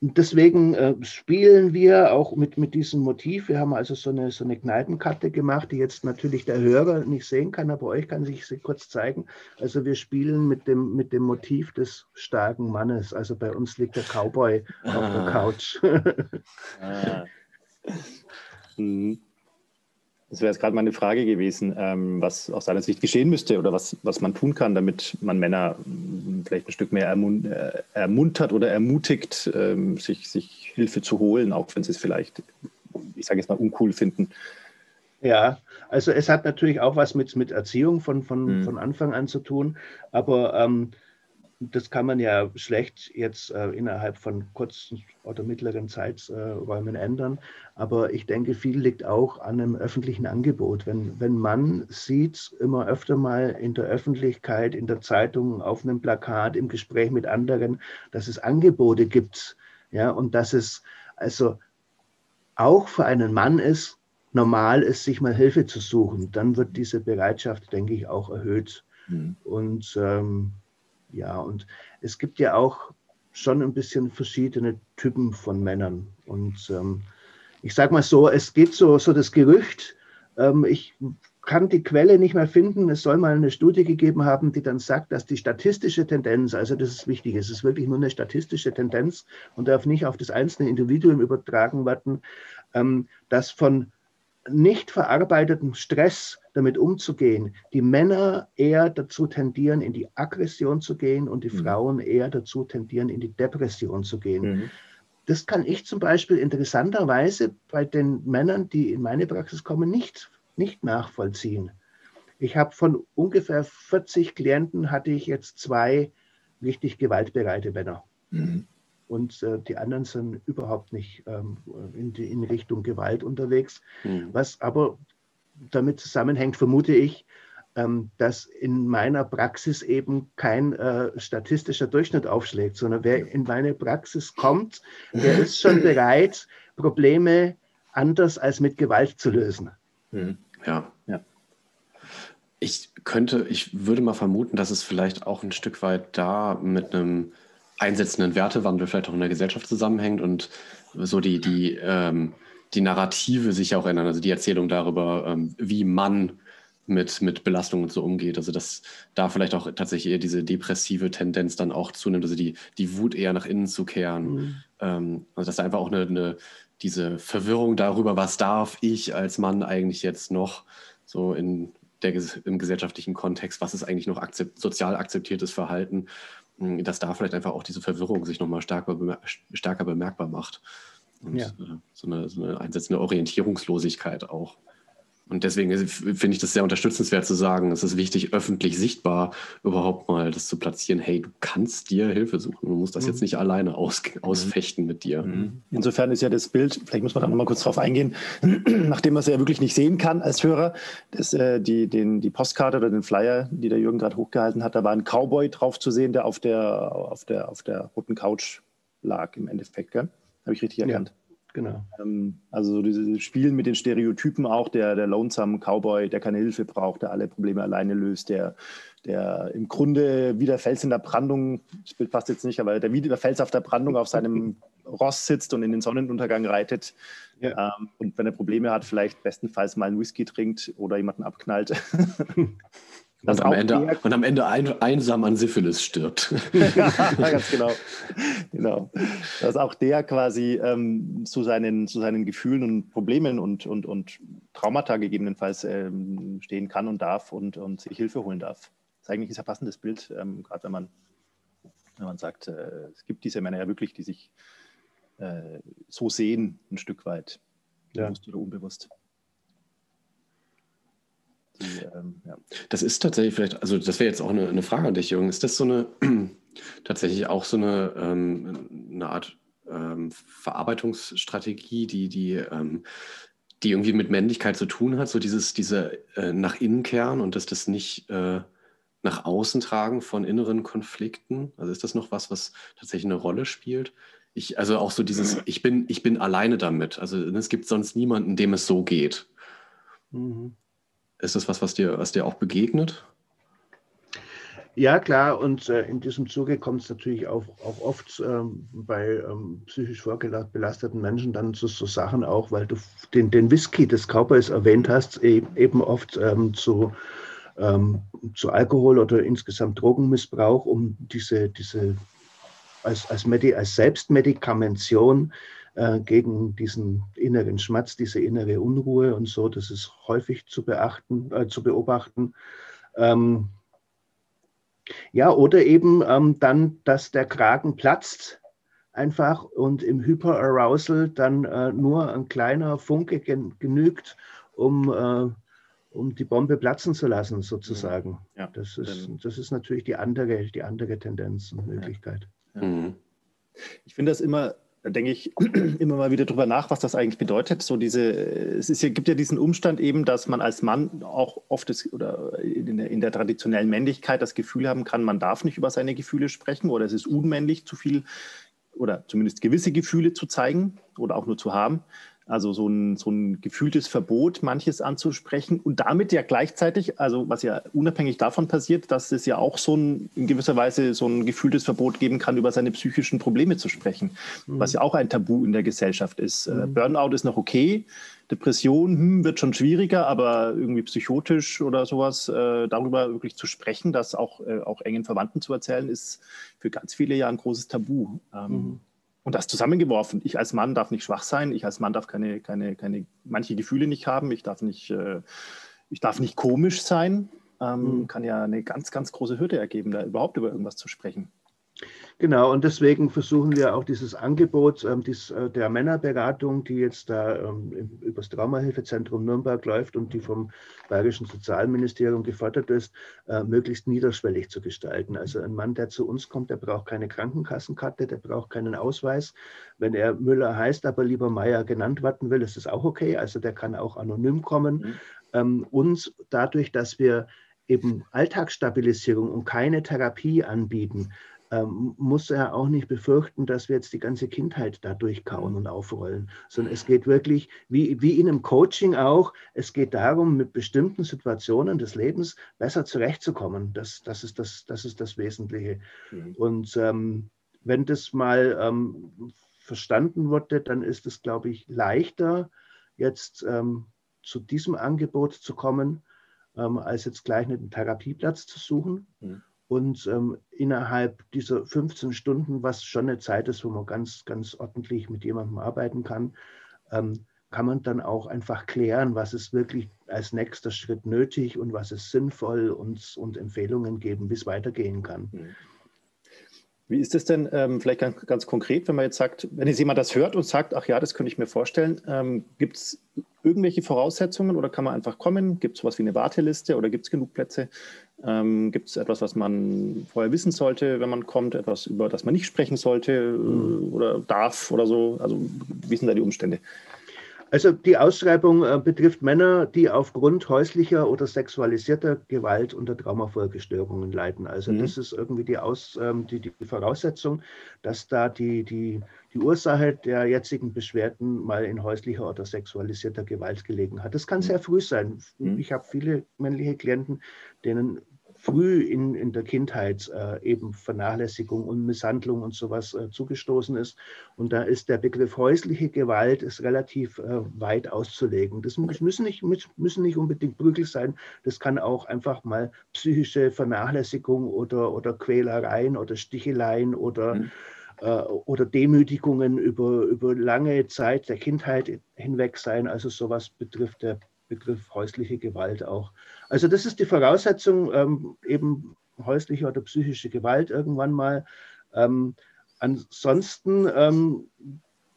deswegen äh, spielen wir auch mit, mit diesem Motiv. Wir haben also so eine, so eine Kneipenkarte gemacht, die jetzt natürlich der Hörer nicht sehen kann, aber euch kann sich sie kurz zeigen. Also wir spielen mit dem, mit dem Motiv des starken Mannes. Also bei uns liegt der Cowboy ah. auf der ah. Couch. ah. mhm. Das wäre jetzt gerade meine Frage gewesen, ähm, was aus seiner Sicht geschehen müsste oder was, was man tun kann, damit man Männer hm, vielleicht ein Stück mehr äh, ermuntert oder ermutigt, ähm, sich, sich Hilfe zu holen, auch wenn sie es vielleicht, ich sage jetzt mal, uncool finden. Ja, also es hat natürlich auch was mit, mit Erziehung von, von, mhm. von Anfang an zu tun, aber ähm, das kann man ja schlecht jetzt äh, innerhalb von kurzen oder mittleren Zeiträumen ändern. Aber ich denke, viel liegt auch an einem öffentlichen Angebot. Wenn, wenn man sieht, immer öfter mal in der Öffentlichkeit, in der Zeitung, auf einem Plakat, im Gespräch mit anderen, dass es Angebote gibt. Ja, und dass es also auch für einen Mann ist, normal ist, sich mal Hilfe zu suchen. Dann wird diese Bereitschaft, denke ich, auch erhöht. Mhm. Und ähm, ja, und es gibt ja auch schon ein bisschen verschiedene Typen von Männern. Und ähm, ich sage mal so, es geht so, so das Gerücht, ähm, ich kann die Quelle nicht mehr finden. Es soll mal eine Studie gegeben haben, die dann sagt, dass die statistische Tendenz, also das ist wichtig, es ist wirklich nur eine statistische Tendenz und darf nicht auf das einzelne Individuum übertragen werden, ähm, dass von nicht verarbeitetem Stress damit umzugehen, die Männer eher dazu tendieren, in die Aggression zu gehen und die mhm. Frauen eher dazu tendieren, in die Depression zu gehen. Mhm. Das kann ich zum Beispiel interessanterweise bei den Männern, die in meine Praxis kommen, nicht, nicht nachvollziehen. Ich habe von ungefähr 40 Klienten hatte ich jetzt zwei richtig gewaltbereite Männer. Mhm und äh, die anderen sind überhaupt nicht ähm, in, die, in, Richtung Gewalt unterwegs. Mhm. Was aber damit zusammenhängt, vermute ich, ähm, dass in meiner Praxis eben kein äh, statistischer Durchschnitt aufschlägt, sondern wer in meine Praxis kommt, der ist schon bereit, Probleme anders als mit Gewalt zu lösen. Mhm. Ja, ja. Ich könnte, ich würde mal vermuten, dass es vielleicht auch ein Stück weit da mit einem einsetzenden Wertewandel vielleicht auch in der Gesellschaft zusammenhängt und so die, die, ähm, die Narrative sich auch ändern, also die Erzählung darüber, ähm, wie man mit, mit Belastungen so umgeht. Also dass da vielleicht auch tatsächlich eher diese depressive Tendenz dann auch zunimmt, also die, die Wut eher nach innen zu kehren. Mhm. Ähm, also dass da einfach auch eine, eine, diese Verwirrung darüber, was darf ich als Mann eigentlich jetzt noch so in der, im gesellschaftlichen Kontext, was ist eigentlich noch akzept, sozial akzeptiertes Verhalten dass da vielleicht einfach auch diese Verwirrung sich nochmal stärker, stärker bemerkbar macht. Und ja. Äh, so, eine, so eine einsetzende Orientierungslosigkeit auch. Und deswegen finde ich das sehr unterstützenswert zu sagen, es ist wichtig, öffentlich sichtbar überhaupt mal das zu platzieren. Hey, du kannst dir Hilfe suchen. Du musst das mhm. jetzt nicht alleine aus, ausfechten mit dir. Mhm. Insofern ist ja das Bild, vielleicht muss man da noch mal kurz drauf eingehen, nachdem man es ja wirklich nicht sehen kann als Hörer, dass, äh, die, den, die Postkarte oder den Flyer, die der Jürgen gerade hochgehalten hat, da war ein Cowboy drauf zu sehen, der auf der, auf der, auf der roten Couch lag im Endeffekt. Habe ich richtig erkannt? Genau. Ähm, also so dieses Spielen mit den Stereotypen auch, der, der Lonesome Cowboy, der keine Hilfe braucht, der alle Probleme alleine löst, der, der im Grunde wie der Fels in der Brandung, das Bild passt jetzt nicht, aber der wie der Fels auf der Brandung auf seinem Ross sitzt und in den Sonnenuntergang reitet. Ja. Ähm, und wenn er Probleme hat, vielleicht bestenfalls mal einen Whisky trinkt oder jemanden abknallt. Und am, Ende, und am, Ende, ein, einsam an Syphilis stirbt. ja, ganz genau. genau. Dass auch der quasi ähm, zu, seinen, zu seinen Gefühlen und Problemen und, und, und Traumata gegebenenfalls ähm, stehen kann und darf und, und sich Hilfe holen darf. Das ist eigentlich ein sehr passendes Bild, ähm, gerade wenn man, wenn man sagt, äh, es gibt diese Männer ja wirklich, die sich äh, so sehen, ein Stück weit, ja. bewusst oder unbewusst. Die, ähm, ja. Das ist tatsächlich vielleicht, also das wäre jetzt auch eine, eine, Frage an dich, Jürgen. Ist das so eine tatsächlich auch so eine, ähm, eine Art ähm, Verarbeitungsstrategie, die, die, ähm, die irgendwie mit Männlichkeit zu tun hat, so dieses, diese äh, nach innen kehren und dass das nicht äh, nach außen tragen von inneren Konflikten? Also ist das noch was, was tatsächlich eine Rolle spielt? Ich, also auch so dieses, ich bin, ich bin alleine damit. Also es gibt sonst niemanden, dem es so geht. Mhm. Ist das was, was dir, was dir auch begegnet? Ja, klar. Und äh, in diesem Zuge kommt es natürlich auch, auch oft ähm, bei ähm, psychisch belasteten Menschen dann zu so Sachen auch, weil du den, den Whisky des Körpers erwähnt hast, eben, eben oft ähm, zu, ähm, zu Alkohol oder insgesamt Drogenmissbrauch, um diese, diese als, als, Medi als Selbstmedikamentation äh, gegen diesen inneren Schmatz, diese innere Unruhe und so. Das ist häufig zu beachten, äh, zu beobachten. Ähm, ja, oder eben ähm, dann, dass der Kragen platzt einfach und im Hyperarousal dann äh, nur ein kleiner Funke gen genügt, um, äh, um die Bombe platzen zu lassen, sozusagen. Ja. Das, ist, das ist natürlich die andere, die andere Tendenz und Möglichkeit. Ja. Mhm. Ich finde das immer da denke ich immer mal wieder drüber nach, was das eigentlich bedeutet. So diese, es ist, gibt ja diesen Umstand eben, dass man als Mann auch oft ist, oder in der, in der, traditionellen Männlichkeit das Gefühl haben kann, man darf nicht über seine Gefühle sprechen oder es ist unmännlich, zu viel oder zumindest gewisse Gefühle zu zeigen oder auch nur zu haben. Also so ein, so ein gefühltes Verbot, manches anzusprechen und damit ja gleichzeitig, also was ja unabhängig davon passiert, dass es ja auch so ein, in gewisser Weise so ein gefühltes Verbot geben kann, über seine psychischen Probleme zu sprechen, mhm. was ja auch ein Tabu in der Gesellschaft ist. Äh, mhm. Burnout ist noch okay, Depression hm, wird schon schwieriger, aber irgendwie psychotisch oder sowas, äh, darüber wirklich zu sprechen, das auch, äh, auch engen Verwandten zu erzählen, ist für ganz viele ja ein großes Tabu. Ähm, mhm. Und das zusammengeworfen. Ich als Mann darf nicht schwach sein, ich als Mann darf keine, keine, keine manche Gefühle nicht haben, ich darf nicht, äh, ich darf nicht komisch sein. Ähm, mhm. Kann ja eine ganz, ganz große Hürde ergeben, da überhaupt über irgendwas zu sprechen. Genau, und deswegen versuchen wir auch dieses Angebot ähm, dies, äh, der Männerberatung, die jetzt da ähm, über das Traumahilfezentrum Nürnberg läuft und die vom Bayerischen Sozialministerium gefordert ist, äh, möglichst niederschwellig zu gestalten. Also ein Mann, der zu uns kommt, der braucht keine Krankenkassenkarte, der braucht keinen Ausweis. Wenn er Müller heißt, aber lieber Meier genannt werden will, ist das auch okay. Also der kann auch anonym kommen. Mhm. Ähm, und dadurch, dass wir eben Alltagsstabilisierung und keine Therapie anbieten, ähm, muss er auch nicht befürchten, dass wir jetzt die ganze Kindheit da durchkauen und aufrollen, sondern es geht wirklich, wie, wie in einem Coaching auch, es geht darum, mit bestimmten Situationen des Lebens besser zurechtzukommen. Das, das, ist, das, das ist das Wesentliche. Mhm. Und ähm, wenn das mal ähm, verstanden wurde, dann ist es, glaube ich, leichter, jetzt ähm, zu diesem Angebot zu kommen, ähm, als jetzt gleich einen Therapieplatz zu suchen. Mhm und ähm, innerhalb dieser 15 Stunden, was schon eine Zeit ist, wo man ganz, ganz ordentlich mit jemandem arbeiten kann, ähm, kann man dann auch einfach klären, was ist wirklich als nächster Schritt nötig und was ist sinnvoll und, und Empfehlungen geben, wie es weitergehen kann. Mhm. Wie ist es denn ähm, vielleicht ganz, ganz, konkret, wenn man jetzt sagt, wenn jetzt jemand das hört und sagt, ach ja, das könnte ich mir vorstellen, ähm, gibt es irgendwelche Voraussetzungen oder kann man einfach kommen? Gibt es sowas wie eine Warteliste oder gibt es genug Plätze? Ähm, gibt es etwas, was man vorher wissen sollte, wenn man kommt, etwas, über das man nicht sprechen sollte mhm. oder darf oder so? Also wie sind da die Umstände? Also die Ausschreibung äh, betrifft Männer, die aufgrund häuslicher oder sexualisierter Gewalt unter Traumafolgestörungen leiden. Also mhm. das ist irgendwie die, Aus, ähm, die, die, Voraussetzung, dass da die, die, die Ursache der jetzigen Beschwerden mal in häuslicher oder sexualisierter Gewalt gelegen hat. Das kann mhm. sehr früh sein. Mhm. Ich habe viele männliche Klienten, denen früh in, in der Kindheit äh, eben Vernachlässigung und Misshandlung und sowas äh, zugestoßen ist. Und da ist der Begriff häusliche Gewalt ist relativ äh, weit auszulegen. Das müssen nicht, müssen nicht unbedingt Prügel sein. Das kann auch einfach mal psychische Vernachlässigung oder, oder Quälereien oder Sticheleien oder mhm äh, oder Demütigungen über, über lange Zeit der Kindheit hinweg sein. Also sowas betrifft der Begriff häusliche Gewalt auch. Also das ist die Voraussetzung, ähm, eben häusliche oder psychische Gewalt irgendwann mal. Ähm, ansonsten ähm,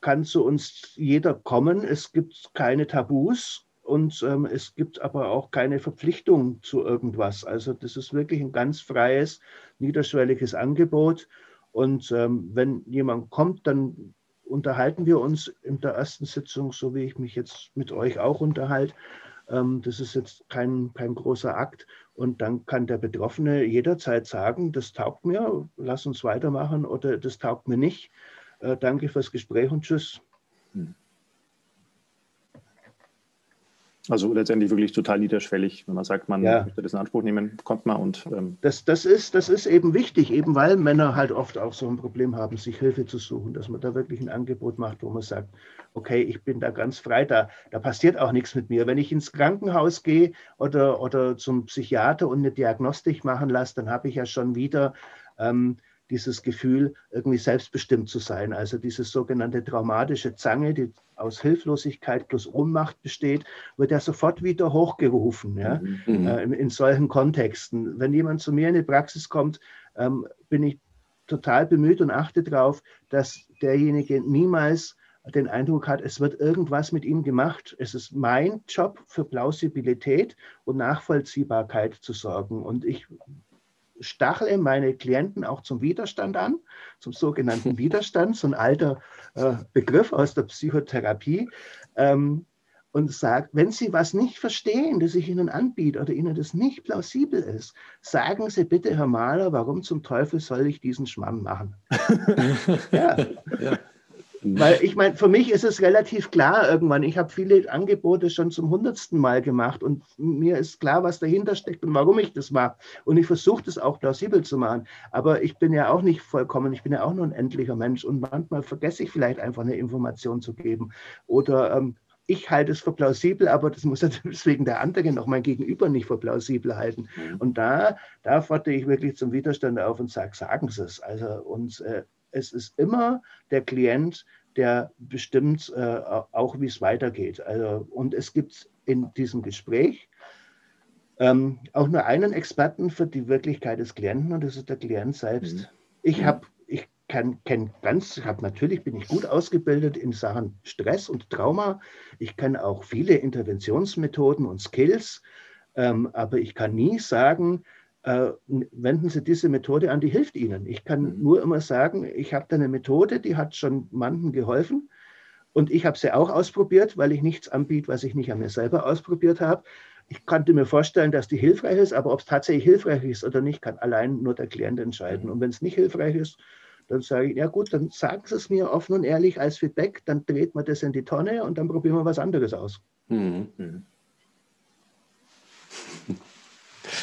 kann zu uns jeder kommen. Es gibt keine Tabus und ähm, es gibt aber auch keine Verpflichtung zu irgendwas. Also das ist wirklich ein ganz freies, niederschwelliges Angebot. Und ähm, wenn jemand kommt, dann unterhalten wir uns in der ersten Sitzung, so wie ich mich jetzt mit euch auch unterhalte. Ähm, das ist jetzt kein, kein großer Akt. Und dann kann der Betroffene jederzeit sagen, das taugt mir, lass uns weitermachen oder das taugt mir nicht. Äh, danke fürs Gespräch und tschüss. Hm. Also letztendlich wirklich total niederschwellig, wenn man sagt, man ja. möchte das in Anspruch nehmen, kommt mal und. Ähm das, das, ist, das ist eben wichtig, eben weil Männer halt oft auch so ein Problem haben, sich Hilfe zu suchen, dass man da wirklich ein Angebot macht, wo man sagt, okay, ich bin da ganz frei, da, da passiert auch nichts mit mir. Wenn ich ins Krankenhaus gehe oder, oder zum Psychiater und eine Diagnostik machen lasse, dann habe ich ja schon wieder. Ähm, dieses Gefühl, irgendwie selbstbestimmt zu sein. Also diese sogenannte traumatische Zange, die aus Hilflosigkeit plus Ohnmacht besteht, wird ja sofort wieder hochgerufen ja, mhm. äh, in, in, solchen Kontexten. Wenn jemand zu mir in die Praxis kommt, ähm, bin ich total bemüht und achte darauf, dass derjenige niemals den Eindruck hat, es wird irgendwas mit ihm gemacht. Es ist mein Job für Plausibilität und Nachvollziehbarkeit zu sorgen. Und ich stachle meine Klienten auch zum Widerstand an, zum sogenannten Widerstand, so ein alter äh, Begriff aus der Psychotherapie. Ähm, und sagt, wenn Sie was nicht verstehen, das ich Ihnen anbiete oder Ihnen das nicht plausibel ist, sagen Sie bitte, Herr Mahler, warum zum Teufel soll ich diesen Schmamm machen? ja. ja. Weil ich meine, für mich ist es relativ klar irgendwann. Ich habe viele Angebote schon zum hundertsten Mal gemacht und mir ist klar, was dahinter steckt und warum ich das mache. Und ich versuche das auch plausibel zu machen. Aber ich bin ja auch nicht vollkommen, ich bin ja auch nur ein endlicher Mensch und manchmal vergesse ich vielleicht einfach eine Information zu geben. Oder ähm, ich halte es für plausibel, aber das muss deswegen der andere noch mein Gegenüber nicht für plausibel halten. Mhm. Und da, da fordere ich wirklich zum Widerstand auf und sage, sagen Sie es. Also uns äh, es ist immer der Klient, der bestimmt äh, auch, wie es weitergeht. Also, und es gibt in diesem Gespräch ähm, auch nur einen Experten für die Wirklichkeit des Klienten und das ist der Klient selbst. Mhm. Ich habe ich kenne ganz, ich habe natürlich bin ich gut ausgebildet in Sachen Stress und Trauma. Ich kenne auch viele Interventionsmethoden und Skills, ähm, aber ich kann nie sagen, wenden Sie diese Methode an, die hilft Ihnen. Ich kann mhm. nur immer sagen, ich habe da eine Methode, die hat schon manchen geholfen. Und ich habe sie auch ausprobiert, weil ich nichts anbiete, was ich nicht an mir selber ausprobiert habe. Ich konnte mir vorstellen, dass die hilfreich ist, aber ob es tatsächlich hilfreich ist oder nicht, kann allein nur der Klient entscheiden. Mhm. Und wenn es nicht hilfreich ist, dann sage ich, ja gut, dann sagen Sie es mir offen und ehrlich als Feedback, dann dreht man das in die Tonne und dann probieren wir was anderes aus. Mhm. mhm.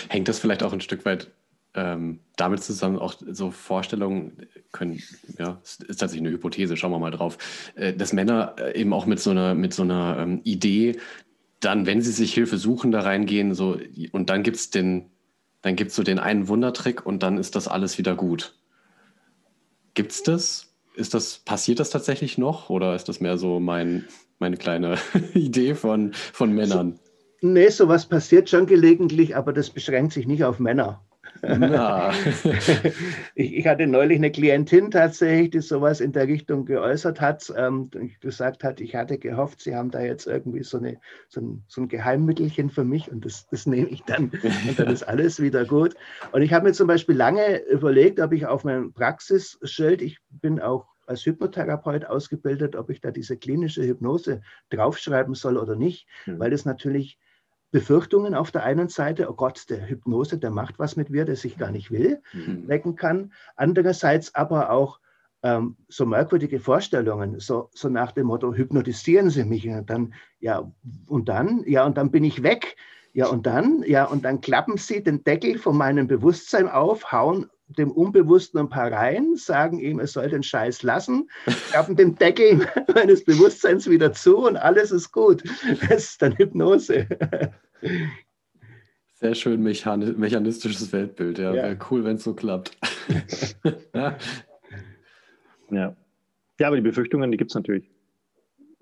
Hängt das vielleicht auch ein Stück weit ähm, damit zusammen, auch so Vorstellungen können, ja, ist tatsächlich eine Hypothese, schauen wir mal drauf, äh, dass Männer äh, eben auch mit so einer, mit so einer ähm, Idee dann, wenn sie sich Hilfe suchen, da reingehen, so, und dann gibt es den, dann gibt so den einen Wundertrick und dann ist das alles wieder gut. Gibt es das? Ist das, passiert das tatsächlich noch oder ist das mehr so mein, meine kleine Idee von, von Männern? Nee, sowas passiert schon gelegentlich, aber das beschränkt sich nicht auf Männer. ich, ich, hatte neulich eine Klientin tatsächlich, die sowas in der Richtung geäußert hat, ähm, gesagt hat, ich hatte gehofft, Sie haben da jetzt irgendwie so, eine, so, ein, so ein Geheimmittelchen für mich und das, das nehme ich dann und dann ist alles wieder gut. Und ich habe mir zum Beispiel lange überlegt, ob ich auf meinem Praxisschild, ich bin auch als Hypnotherapeut ausgebildet, ob ich da diese klinische Hypnose draufschreiben soll oder nicht, mhm. weil es natürlich Befürchtungen auf der einen Seite, oh Gott, der Hypnose, der macht was mit mir, das ich gar nicht will, mhm. wecken kann. Andererseits aber auch ähm, so merkwürdige Vorstellungen, so, so nach dem Motto, hypnotisieren Sie mich. Und dann, ja, und dann, ja, und dann bin ich weg. Ja, und dann, ja, und dann klappen Sie den Deckel von meinem Bewusstsein auf, hauen dem Unbewussten ein paar rein, sagen ihm, er soll den Scheiß lassen, klappen den Deckel meines Bewusstseins wieder zu und alles ist gut. Das ist dann Hypnose. Sehr schön mechanistisches Weltbild. Ja, ja. wäre cool, wenn es so klappt. ja. ja. Ja, aber die Befürchtungen, die gibt es natürlich.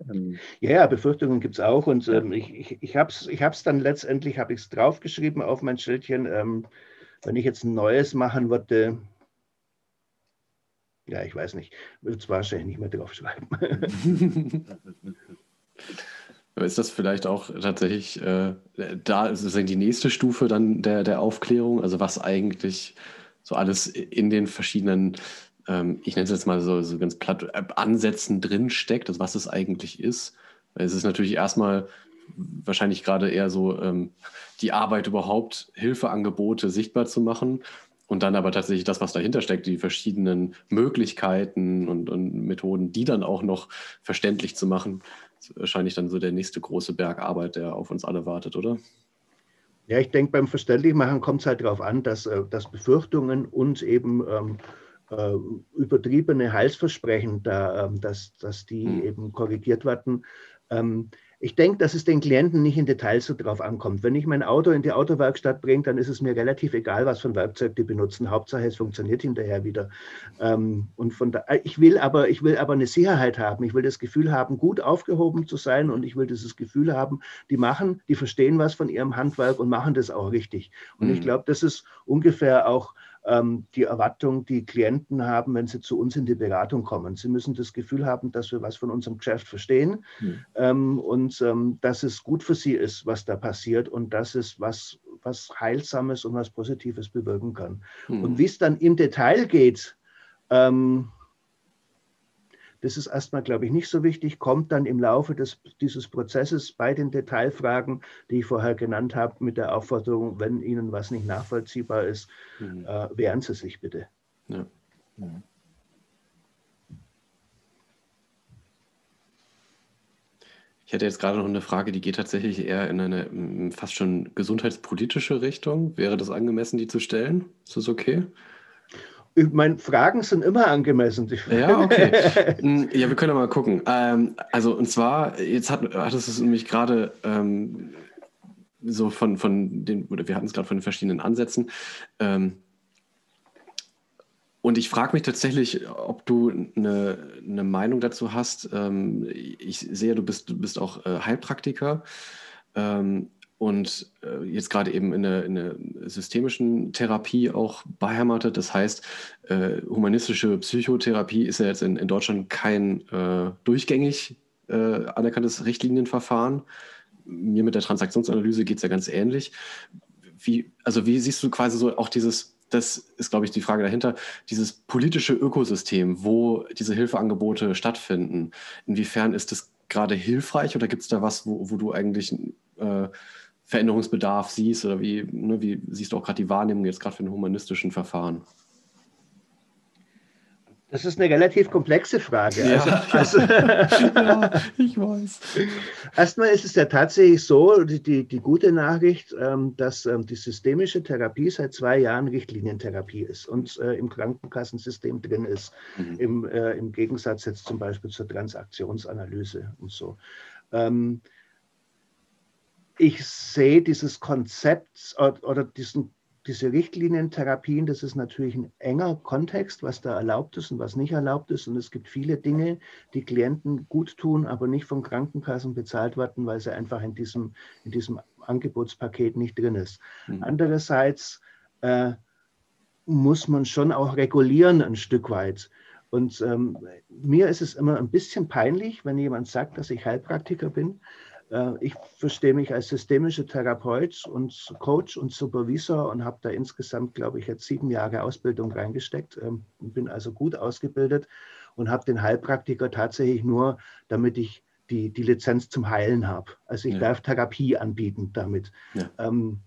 Ähm, ja, ja, Befürchtungen gibt es auch. Und ähm, ich, ich, ich habe es ich dann letztendlich, habe ich es draufgeschrieben auf mein Schildchen. Ähm, wenn ich jetzt ein neues machen würde, ja, ich weiß nicht, würde es wahrscheinlich nicht mehr draufschreiben. Aber ist das vielleicht auch tatsächlich, äh, da ist die nächste Stufe dann der, der Aufklärung, also was eigentlich so alles in den verschiedenen, ähm, ich nenne es jetzt mal so, so ganz platt, äh, Ansätzen drin steckt, also was es eigentlich ist. Es ist natürlich erstmal wahrscheinlich gerade eher so ähm, die Arbeit überhaupt, Hilfeangebote sichtbar zu machen und dann aber tatsächlich das, was dahinter steckt, die verschiedenen Möglichkeiten und, und Methoden, die dann auch noch verständlich zu machen, ist wahrscheinlich dann so der nächste große Berg Arbeit, der auf uns alle wartet, oder? Ja, ich denke, beim Verständlichmachen kommt es halt darauf an, dass, äh, dass Befürchtungen und eben ähm, äh, übertriebene Heilsversprechen, da, ähm, dass, dass die hm. eben korrigiert werden. Ähm, ich denke, dass es den Klienten nicht in Details so drauf ankommt. Wenn ich mein Auto in die Autowerkstatt bringe, dann ist es mir relativ egal, was für ein Werkzeug die benutzen. Hauptsache, es funktioniert hinterher wieder. Ähm, und von da, ich will aber, ich will aber eine Sicherheit haben. Ich will das Gefühl haben, gut aufgehoben zu sein und ich will dieses Gefühl haben, die machen, die verstehen was von ihrem Handwerk und machen das auch richtig. Und mhm. ich glaube, das ist ungefähr auch die Erwartung, die Klienten haben, wenn sie zu uns in die Beratung kommen. Sie müssen das Gefühl haben, dass wir was von unserem Geschäft verstehen mhm. ähm, und ähm, dass es gut für sie ist, was da passiert und dass es was, was Heilsames und was Positives bewirken kann. Mhm. Und wie es dann im Detail geht, ähm, das ist erstmal, glaube ich, nicht so wichtig, kommt dann im Laufe des, dieses Prozesses bei den Detailfragen, die ich vorher genannt habe, mit der Aufforderung, wenn Ihnen was nicht nachvollziehbar ist, mhm. äh, wehren Sie sich bitte. Ja. Mhm. Ich hätte jetzt gerade noch eine Frage, die geht tatsächlich eher in eine fast schon gesundheitspolitische Richtung. Wäre das angemessen, die zu stellen? Ist das okay? Meine, Fragen sind immer angemessen. Ja, okay. Hm, ja, wir können mal gucken. Ähm, also, und zwar, jetzt hat, hattest du es nämlich gerade ähm, so von, von den, oder wir hatten es gerade von den verschiedenen Ansätzen. Ähm, und ich frage mich tatsächlich, ob du eine, eine Meinung dazu hast. Ähm, ich sehe, du bist, du bist auch äh, Heilpraktiker. Ähm, und äh, jetzt gerade eben in der, in der, systemischen Therapie auch beheimatet. Das heißt, äh, humanistische Psychotherapie ist ja jetzt in, in Deutschland kein äh, durchgängig äh, anerkanntes Richtlinienverfahren. Mir mit der Transaktionsanalyse geht es ja ganz ähnlich. Wie, also wie siehst du quasi so auch dieses, das ist, glaube ich, die Frage dahinter, dieses politische Ökosystem, wo diese Hilfeangebote stattfinden. Inwiefern ist das gerade hilfreich oder gibt es da was, wo, wo du eigentlich äh, Veränderungsbedarf siehst oder wie, ne, wie siehst du auch gerade die Wahrnehmung jetzt gerade für den humanistischen Verfahren? Das ist eine relativ komplexe Frage. Ja, also, also ja ich weiß. Erstmal ist es ja tatsächlich so, die, die, die gute Nachricht, ähm, dass ähm, die systemische Therapie seit zwei Jahren Richtlinientherapie ist und äh, im Krankenkassensystem drin ist, mhm. im, äh, im Gegensatz jetzt zum Beispiel zur Transaktionsanalyse und so. Ähm, ich sehe dieses Konzept oder diesen, diese Richtlinientherapien, das ist natürlich ein enger Kontext, was da erlaubt ist und was nicht erlaubt ist. Und es gibt viele Dinge, die Klienten gut tun, aber nicht von Krankenkassen bezahlt werden, weil sie einfach in diesem, in diesem Angebotspaket nicht drin ist. Mhm. Andererseits äh, muss man schon auch regulieren ein Stück weit. Und ähm, mir ist es immer ein bisschen peinlich, wenn jemand sagt, dass ich Heilpraktiker bin, ich verstehe mich als systemischer Therapeut und Coach und Supervisor und habe da insgesamt, glaube ich, jetzt sieben Jahre Ausbildung reingesteckt. Ähm, bin also gut ausgebildet und habe den Heilpraktiker tatsächlich nur, damit ich die, die Lizenz zum Heilen habe. Also ich ja. darf Therapie anbieten damit. Ja. Ähm,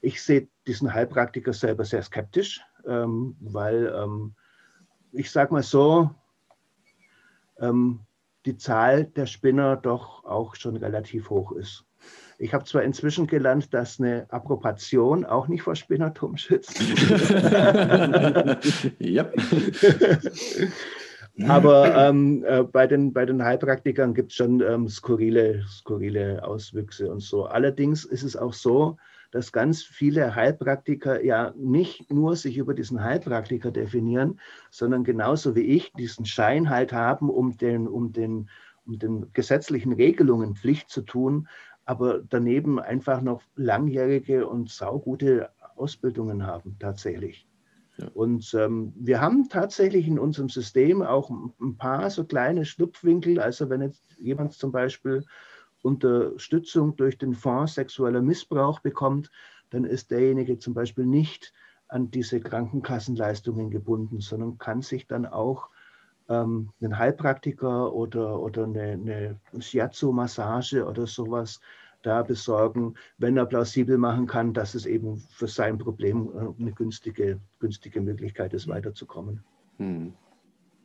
ich sehe diesen Heilpraktiker selber sehr skeptisch, ähm, weil ich sage mal so, die Zahl der Spinner doch auch schon relativ hoch ist. Ich habe zwar inzwischen gelernt, dass eine Approbation auch nicht vor Spinnertum schützt. Aber ähm, äh, bei, den, bei den Heilpraktikern gibt es schon ähm, skurrile, skurrile Auswüchse und so. Allerdings ist es auch so, dass ganz viele Heilpraktiker ja nicht nur sich über diesen Heilpraktiker definieren, sondern genauso wie ich diesen Schein halt haben, um den, um den, um den gesetzlichen Regelungen Pflicht zu tun, aber daneben einfach noch langjährige und saugute Ausbildungen haben tatsächlich. Ja. Und ähm, wir haben tatsächlich in unserem System auch ein paar so kleine Schlupfwinkel. Also wenn jetzt jemand zum Beispiel Unterstützung durch den Fonds sexueller Missbrauch bekommt, dann ist derjenige zum Beispiel nicht an diese Krankenkassenleistungen gebunden, sondern kann sich dann auch ähm, einen Heilpraktiker oder, oder eine, eine Shiatsu-Massage oder sowas da besorgen, wenn er plausibel machen kann, dass es eben für sein Problem äh, eine günstige, günstige Möglichkeit ist, weiterzukommen. Hm.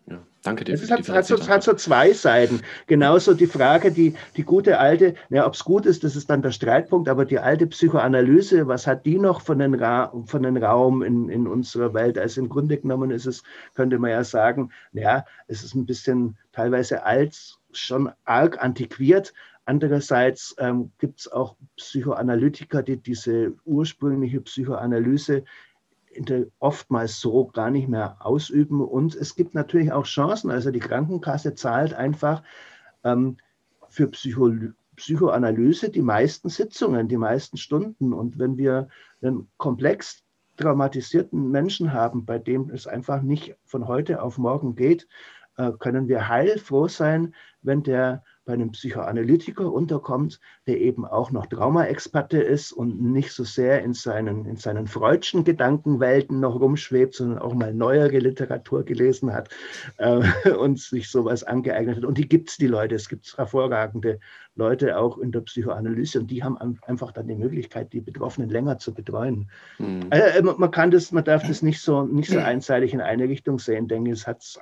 Ja, danke dir. Es hat, hat, so, hat, so, zwei Seiten. Genauso die Frage, die, die gute alte, ja, ob es gut ist, das ist dann der Streitpunkt, aber die alte Psychoanalyse, was hat die noch von den, Ra von den Raum in, in unserer Welt? Also im Grunde genommen ist es, könnte man ja sagen, ja, es ist ein bisschen teilweise alt, schon arg antiquiert. Andererseits ähm, gibt es auch Psychoanalytiker, die diese ursprüngliche Psychoanalyse oftmals so gar nicht mehr ausüben. Und es gibt natürlich auch Chancen. Also die Krankenkasse zahlt einfach ähm, für Psycho Psychoanalyse die meisten Sitzungen, die meisten Stunden. Und wenn wir einen Komplex traumatisierten Menschen haben, bei dem es einfach nicht von heute auf morgen geht, äh, können wir heilfroh sein, wenn der bei einem Psychoanalytiker unterkommt, der eben auch noch Traumaexperte ist und nicht so sehr in seinen, in seinen freudschen Gedankenwelten noch rumschwebt, sondern auch mal neuere Literatur gelesen hat äh, und sich sowas angeeignet hat. Und die gibt es, die Leute. Es gibt hervorragende Leute auch in der Psychoanalyse und die haben einfach dann die Möglichkeit, die Betroffenen länger zu betreuen. Mhm. Also, man kann das, man darf das nicht so, nicht so einseitig in eine Richtung sehen, denke ich. Es hat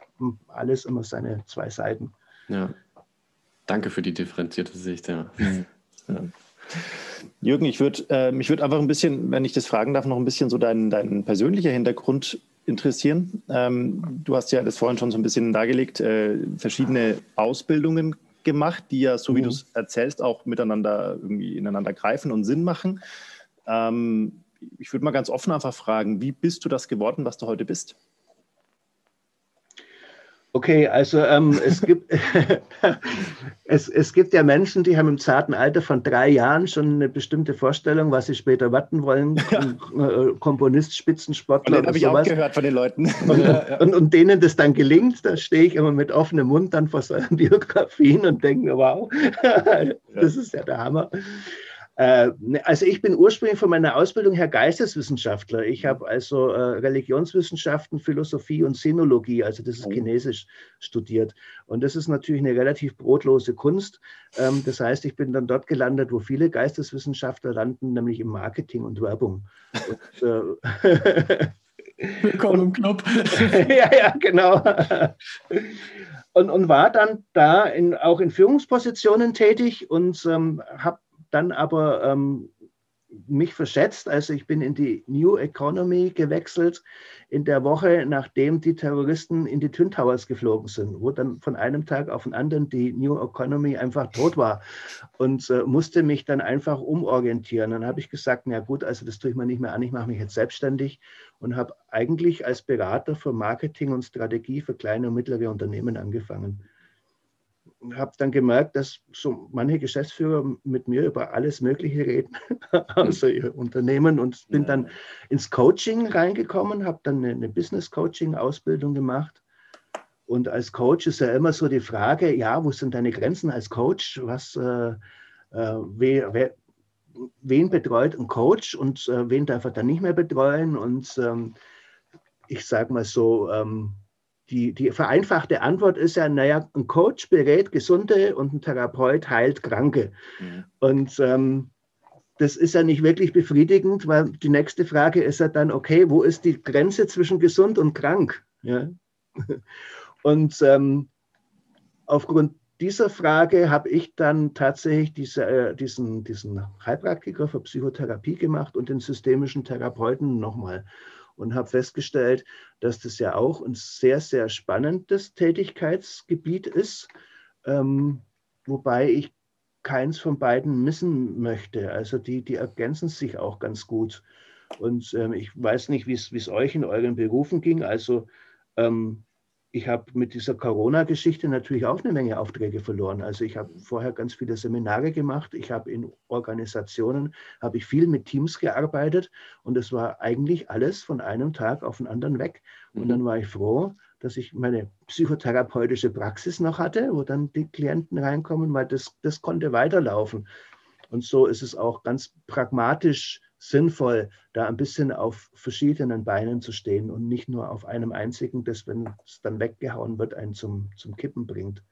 alles immer seine zwei Seiten. Ja. Danke für die differenzierte Sicht, ja. ja. Jürgen, ich würde äh, mich würde einfach ein bisschen, wenn ich das fragen darf, noch ein bisschen so dein, dein persönlicher Hintergrund interessieren. Ähm, du hast ja das vorhin schon so ein bisschen dargelegt, äh, verschiedene Ausbildungen gemacht, die ja, so wie mhm. du es erzählst, auch miteinander irgendwie ineinander greifen und Sinn machen. Ähm, ich würde mal ganz offen einfach fragen, wie bist du das geworden, was du heute bist? Okay, also ähm, es, gibt, es, es gibt ja Menschen, die haben im zarten Alter von drei Jahren schon eine bestimmte Vorstellung, was sie später warten wollen. Ja. Äh, Komponist, Spitzensportler. Das habe ich auch gehört von den Leuten. Und, ja, ja. und, und, denen das dann gelingt, da stehe ich immer mit offenem Mund dann vor solchen Biografien und denke mir, wow, das ist ja der Hammer. Äh, ne, also ich bin ursprünglich von meiner Ausbildung her Geisteswissenschaftler. Ich habe also äh, Religionswissenschaften, Philosophie und Sinologie, also das ist oh. Chinesisch, studiert. Und das ist natürlich eine relativ brotlose Kunst. Ähm, das heißt, ich bin dann dort gelandet, wo viele Geisteswissenschaftler landen, nämlich im Marketing und Werbung. Und, äh, Willkommen im Club. ja, ja, genau. Und, und war dann da in, auch in Führungspositionen tätig und ähm, habe dann aber ähm, mich verschätzt. Also ich bin in die New Economy gewechselt in der Woche, nachdem die Terroristen in die Twin Towers geflogen sind, wo dann von einem Tag auf den anderen die New Economy einfach tot war und äh, musste mich dann einfach umorientieren. Dann habe ich gesagt, na gut, also das tue ich mir nicht mehr an, ich mache mich jetzt selbstständig und habe eigentlich als Berater für Marketing und Strategie für kleine und mittlere Unternehmen angefangen habe dann gemerkt, dass so manche Geschäftsführer mit mir über alles Mögliche reden, außer ihr Unternehmen und bin dann ins Coaching reingekommen, habe dann eine, eine Business-Coaching-Ausbildung gemacht. Und als Coach ist ja immer so die Frage, ja, wo sind deine Grenzen als Coach? Was, äh, äh, wer, wer, wen betreut ein Coach und äh, wen darf er dann nicht mehr betreuen? Und ähm, ich sage mal so, ähm, die, die vereinfachte Antwort ist ja, naja, ein Coach berät Gesunde und ein Therapeut heilt Kranke. Mhm. Und ähm, das ist ja nicht wirklich befriedigend, weil die nächste Frage ist ja dann, okay, wo ist die Grenze zwischen gesund und krank? Ja? Und ähm, aufgrund dieser Frage habe ich dann tatsächlich diese, äh, diesen, diesen Heilpraktiker für Psychotherapie gemacht und den systemischen Therapeuten nochmal und habe festgestellt, dass das ja auch ein sehr, sehr spannendes Tätigkeitsgebiet ist, ähm, wobei ich keins von beiden missen möchte. Also die, die ergänzen sich auch ganz gut. Und ähm, ich weiß nicht, wie es euch in euren Berufen ging. Also ähm, ich habe mit dieser Corona-Geschichte natürlich auch eine Menge Aufträge verloren. Also ich habe vorher ganz viele Seminare gemacht. Ich habe in Organisationen, habe ich viel mit Teams gearbeitet und es war eigentlich alles von einem Tag auf den anderen weg. Und mhm. dann war ich froh, dass ich meine psychotherapeutische Praxis noch hatte, wo dann die Klienten reinkommen, weil das, das konnte weiterlaufen. Und so ist es auch ganz pragmatisch sinnvoll, da ein bisschen auf verschiedenen Beinen zu stehen und nicht nur auf einem einzigen, das, wenn es dann weggehauen wird, einen zum, zum Kippen bringt.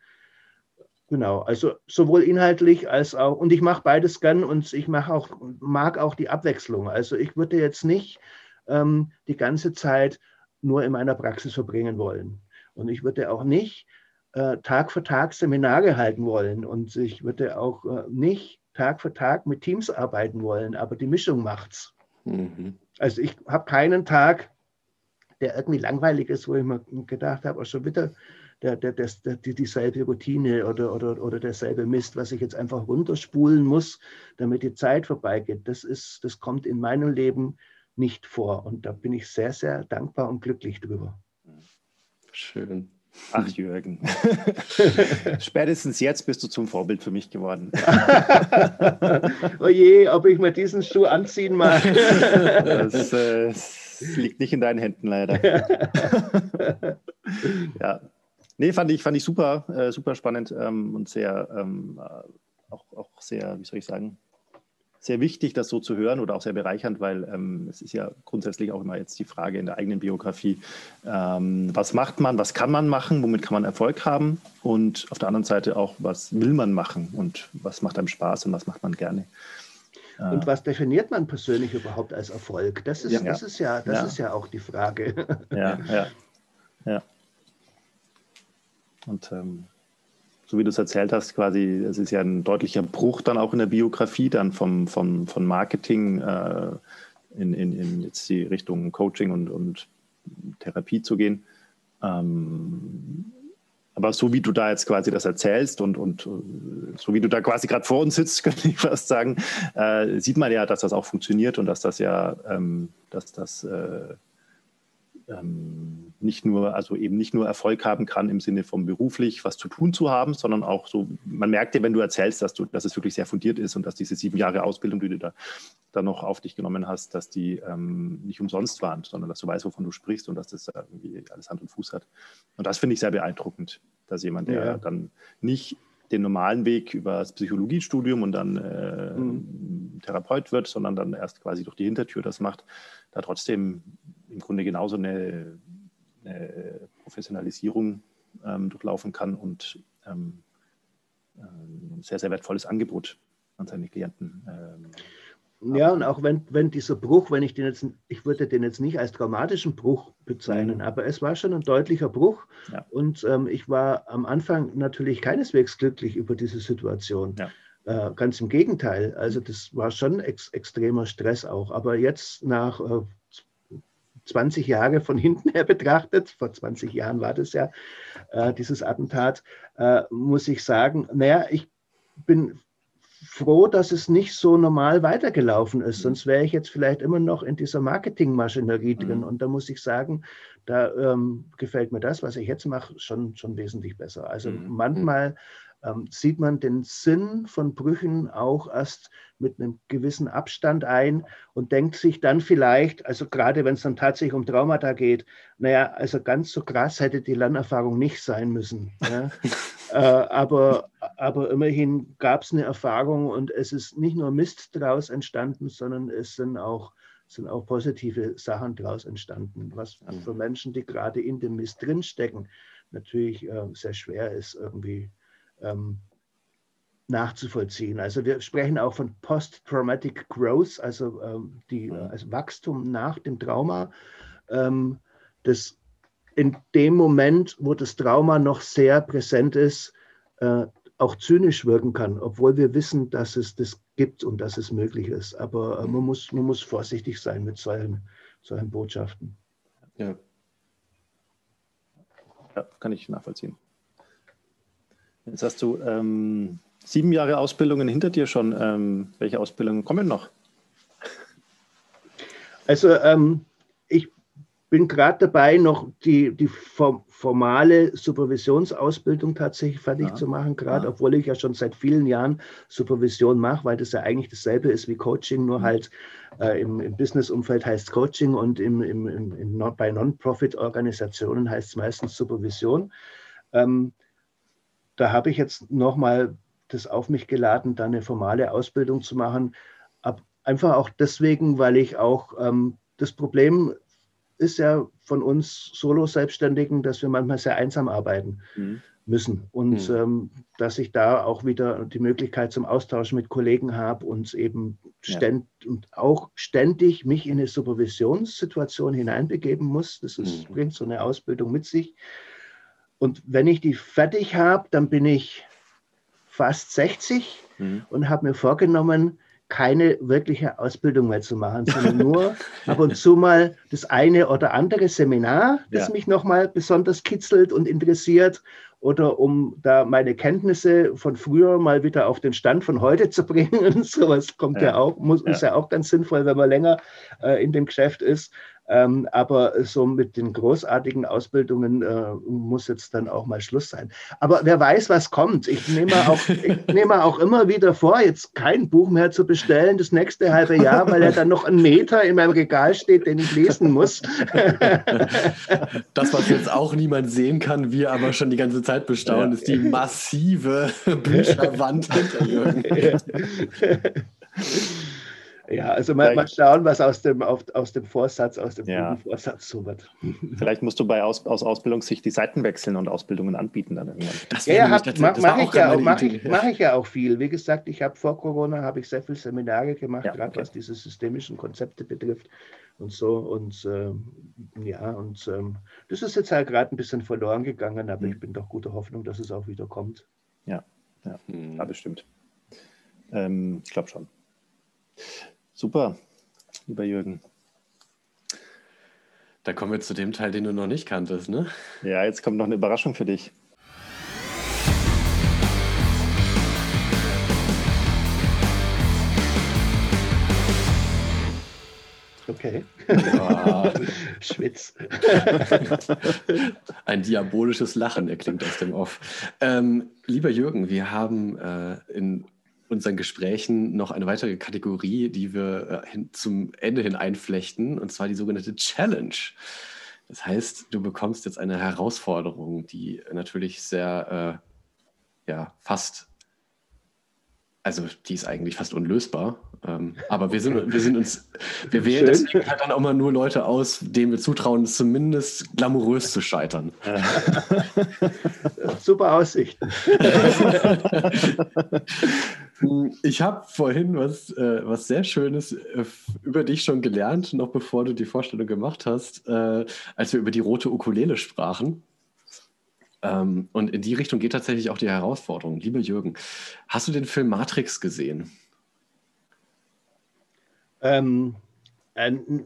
Genau, also sowohl inhaltlich als auch, und ich mache beides gern und ich mache auch, mag auch die Abwechslung. Also ich würde jetzt nicht ähm, die ganze Zeit nur in meiner Praxis verbringen wollen. Und ich würde auch nicht äh, Tag für Tag Seminare halten wollen. Und ich würde auch äh, nicht Tag für Tag mit Teams arbeiten wollen, aber die Mischung macht's. Mhm. Also ich habe keinen Tag, der irgendwie langweilig ist, wo ich mir gedacht habe, auch schon wieder der, der, der, der, dieselbe Routine oder, oder, oder derselbe Mist, was ich jetzt einfach runterspulen muss, damit die Zeit vorbeigeht. Das, ist, das kommt in meinem Leben nicht vor. Und da bin ich sehr, sehr dankbar und glücklich drüber. Schön. Ach, Jürgen. Spätestens jetzt bist du zum Vorbild für mich geworden. oh je, ob ich mir diesen Schuh anziehen mag. das, äh, liegt nicht in deinen Händen leider. ja. Nee, fand ich, fand ich super, äh, super spannend ähm, und sehr, ähm, äh, auch, auch sehr, wie soll ich sagen, sehr wichtig, das so zu hören oder auch sehr bereichernd, weil ähm, es ist ja grundsätzlich auch immer jetzt die Frage in der eigenen Biografie, ähm, was macht man, was kann man machen, womit kann man Erfolg haben und auf der anderen Seite auch, was will man machen und was macht einem Spaß und was macht man gerne. Und was definiert man persönlich überhaupt als Erfolg? Das ist ja, das ist ja, das ja. Ist ja auch die Frage. Ja, ja, ja. Und ähm, so wie du es erzählt hast, quasi, es ist ja ein deutlicher Bruch dann auch in der Biografie, dann vom, vom, von Marketing äh, in, in, in jetzt die Richtung Coaching und, und Therapie zu gehen. Ähm, aber so wie du da jetzt quasi das erzählst und, und äh, so wie du da quasi gerade vor uns sitzt, könnte ich fast sagen, äh, sieht man ja, dass das auch funktioniert und dass das ja, ähm, dass das äh, ähm, nicht nur, also eben nicht nur Erfolg haben kann im Sinne von beruflich was zu tun zu haben, sondern auch so, man merkt ja, wenn du erzählst, dass du, dass es wirklich sehr fundiert ist und dass diese sieben Jahre Ausbildung, die du da, da noch auf dich genommen hast, dass die ähm, nicht umsonst waren, sondern dass du weißt, wovon du sprichst und dass das irgendwie alles Hand und Fuß hat. Und das finde ich sehr beeindruckend, dass jemand, der ja. dann nicht den normalen Weg über das Psychologiestudium und dann äh, mhm. Therapeut wird, sondern dann erst quasi durch die Hintertür das macht, da trotzdem im Grunde genauso eine, eine Professionalisierung ähm, durchlaufen kann und ähm, ein sehr, sehr wertvolles Angebot an seine Klienten. Ähm, ja, und auch wenn, wenn dieser Bruch, wenn ich den jetzt, ich würde den jetzt nicht als dramatischen Bruch bezeichnen, mhm. aber es war schon ein deutlicher Bruch. Ja. Und ähm, ich war am Anfang natürlich keineswegs glücklich über diese Situation. Ja. Äh, ganz im Gegenteil. Also das war schon ex extremer Stress auch. Aber jetzt nach äh, 20 Jahre von hinten her betrachtet, vor 20 Jahren war das ja, äh, dieses Attentat, äh, muss ich sagen, naja, ich bin froh, dass es nicht so normal weitergelaufen ist. Mhm. Sonst wäre ich jetzt vielleicht immer noch in dieser Marketingmaschinerie drin. Mhm. Und da muss ich sagen, da ähm, gefällt mir das, was ich jetzt mache, schon, schon wesentlich besser. Also mhm. manchmal ähm, sieht man den Sinn von Brüchen auch erst mit einem gewissen Abstand ein und denkt sich dann vielleicht, also gerade wenn es dann tatsächlich um Traumata geht, naja, also ganz so krass hätte die Lernerfahrung nicht sein müssen. Ja? äh, aber, aber immerhin gab es eine Erfahrung und es ist nicht nur Mist daraus entstanden, sondern es sind auch sind auch positive Sachen daraus entstanden, was für Menschen, die gerade in dem Mist drinstecken, natürlich äh, sehr schwer ist, irgendwie ähm, nachzuvollziehen. Also wir sprechen auch von Post-Traumatic Growth, also, ähm, die, mhm. also Wachstum nach dem Trauma. Ähm, das in dem Moment, wo das Trauma noch sehr präsent ist, äh, auch zynisch wirken kann, obwohl wir wissen, dass es das gibt und dass es möglich ist. Aber äh, man, muss, man muss vorsichtig sein mit solchen, solchen Botschaften. Ja. ja, kann ich nachvollziehen. Jetzt hast du ähm, sieben Jahre Ausbildungen hinter dir schon. Ähm, welche Ausbildungen kommen noch? Also ähm, ich bin gerade dabei, noch die, die formale Supervisionsausbildung tatsächlich fertig ja. zu machen, gerade obwohl ich ja schon seit vielen Jahren Supervision mache, weil das ja eigentlich dasselbe ist wie Coaching, nur mhm. halt äh, im, im Business-Umfeld heißt Coaching und im, im, im, bei Non-Profit-Organisationen heißt es meistens Supervision. Ähm, da habe ich jetzt nochmal das auf mich geladen, da eine formale Ausbildung zu machen. Einfach auch deswegen, weil ich auch ähm, das Problem ist ja von uns Solo-Selbstständigen, dass wir manchmal sehr einsam arbeiten mhm. müssen und mhm. ähm, dass ich da auch wieder die Möglichkeit zum Austausch mit Kollegen habe und eben ständ, ja. und auch ständig mich in eine Supervisionssituation hineinbegeben muss. Das ist, mhm. bringt so eine Ausbildung mit sich. Und wenn ich die fertig habe, dann bin ich fast 60 mhm. und habe mir vorgenommen, keine wirkliche Ausbildung mehr zu machen, sondern nur ab und zu mal das eine oder andere Seminar, das ja. mich nochmal besonders kitzelt und interessiert oder um da meine Kenntnisse von früher mal wieder auf den Stand von heute zu bringen. Und sowas kommt ja, ja auch, muss, ja. ist ja auch ganz sinnvoll, wenn man länger äh, in dem Geschäft ist. Ähm, aber so mit den großartigen Ausbildungen äh, muss jetzt dann auch mal Schluss sein. Aber wer weiß, was kommt. Ich nehme auch, ich nehme auch immer wieder vor, jetzt kein Buch mehr zu bestellen, das nächste halbe Jahr, weil er dann noch einen Meter in meinem Regal steht, den ich lesen muss. Das, was jetzt auch niemand sehen kann, wir aber schon die ganze Zeit bestaunen, ja. ist die massive Bücherwand hinter Jürgen. Ja, also mal, mal, schauen, was aus dem, auf, aus dem Vorsatz, aus dem ja. Vorsatz so wird. Vielleicht musst du bei aus, aus Ausbildungssicht die Seiten wechseln und Ausbildungen anbieten dann irgendwann. Das ja, ja mache mach ich, ja mach ich, mach ich ja auch viel. Wie gesagt, ich habe vor Corona habe ich sehr viele Seminare gemacht, ja, gerade okay. was diese systemischen Konzepte betrifft und so. Und ähm, ja, und ähm, das ist jetzt halt gerade ein bisschen verloren gegangen, aber mhm. ich bin doch guter Hoffnung, dass es auch wieder kommt. Ja, ja, mhm. ja bestimmt. Ähm, ich glaube schon. Super, lieber Jürgen. Da kommen wir zu dem Teil, den du noch nicht kanntest, ne? Ja, jetzt kommt noch eine Überraschung für dich. Okay. Oh. Schwitz. Ein diabolisches Lachen erklingt aus dem Off. Ähm, lieber Jürgen, wir haben äh, in unseren Gesprächen noch eine weitere Kategorie, die wir äh, hin, zum Ende hin einflechten, und zwar die sogenannte Challenge. Das heißt, du bekommst jetzt eine Herausforderung, die natürlich sehr, äh, ja, fast, also die ist eigentlich fast unlösbar. Ähm, aber wir sind, wir sind uns, wir wählen deswegen halt dann auch mal nur Leute aus, denen wir zutrauen, zumindest glamourös zu scheitern. Super Aussicht. Ich habe vorhin was, äh, was sehr Schönes äh, über dich schon gelernt, noch bevor du die Vorstellung gemacht hast, äh, als wir über die rote Ukulele sprachen. Ähm, und in die Richtung geht tatsächlich auch die Herausforderung. Lieber Jürgen, hast du den Film Matrix gesehen? Ähm,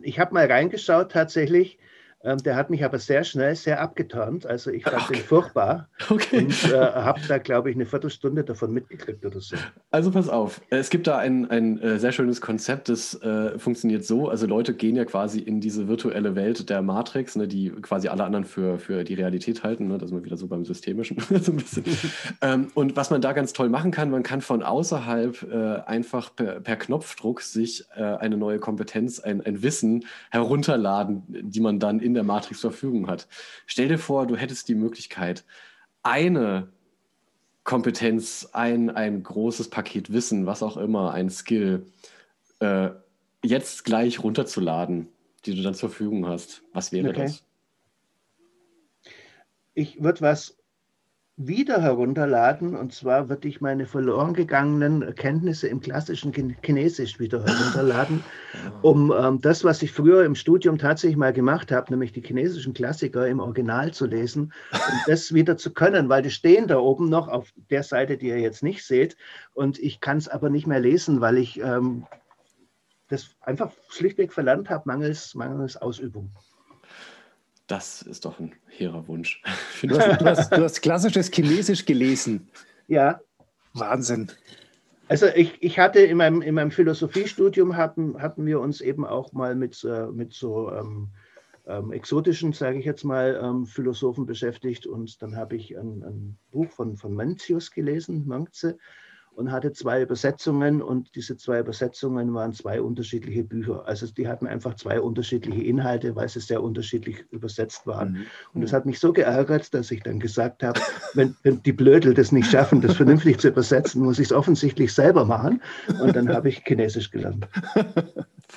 ich habe mal reingeschaut tatsächlich. Ähm, der hat mich aber sehr schnell sehr abgeturnt. Also ich fand okay. den furchtbar okay. und äh, habe da, glaube ich, eine Viertelstunde davon mitgekriegt oder so. Also pass auf, es gibt da ein, ein äh, sehr schönes Konzept, das äh, funktioniert so. Also Leute gehen ja quasi in diese virtuelle Welt der Matrix, ne, die quasi alle anderen für, für die Realität halten. Ne? Das sind wir wieder so beim Systemischen. so ein bisschen. ähm, und was man da ganz toll machen kann, man kann von außerhalb äh, einfach per, per, Knopfdruck sich äh, eine neue Kompetenz, ein, ein Wissen herunterladen, die man dann in in der Matrix zur Verfügung hat. Stell dir vor, du hättest die Möglichkeit, eine Kompetenz, ein, ein großes Paket Wissen, was auch immer, ein Skill, äh, jetzt gleich runterzuladen, die du dann zur Verfügung hast. Was wäre okay. das? Ich würde was wieder herunterladen. Und zwar würde ich meine verloren gegangenen Kenntnisse im klassischen Chinesisch wieder herunterladen, um ähm, das, was ich früher im Studium tatsächlich mal gemacht habe, nämlich die chinesischen Klassiker im Original zu lesen, um das wieder zu können, weil die stehen da oben noch auf der Seite, die ihr jetzt nicht seht. Und ich kann es aber nicht mehr lesen, weil ich ähm, das einfach schlichtweg verlernt habe, mangels, mangels Ausübung. Das ist doch ein hehrer Wunsch. Du hast, du, hast, du hast, klassisches Chinesisch gelesen. Ja. Wahnsinn. Also ich, ich hatte in meinem, in meinem Philosophiestudium hatten, hatten wir uns eben auch mal mit, äh, mit so ähm, ähm, exotischen, sage ich jetzt mal, ähm, Philosophen beschäftigt. Und dann habe ich ein, ein, Buch von, von Mencius gelesen, Mangze und hatte zwei Übersetzungen und diese zwei Übersetzungen waren zwei unterschiedliche Bücher. Also die hatten einfach zwei unterschiedliche Inhalte, weil sie sehr unterschiedlich übersetzt waren. Mhm. Und das hat mich so geärgert, dass ich dann gesagt habe, wenn, wenn die Blödel das nicht schaffen, das vernünftig zu übersetzen, muss ich es offensichtlich selber machen. Und dann habe ich Chinesisch gelernt.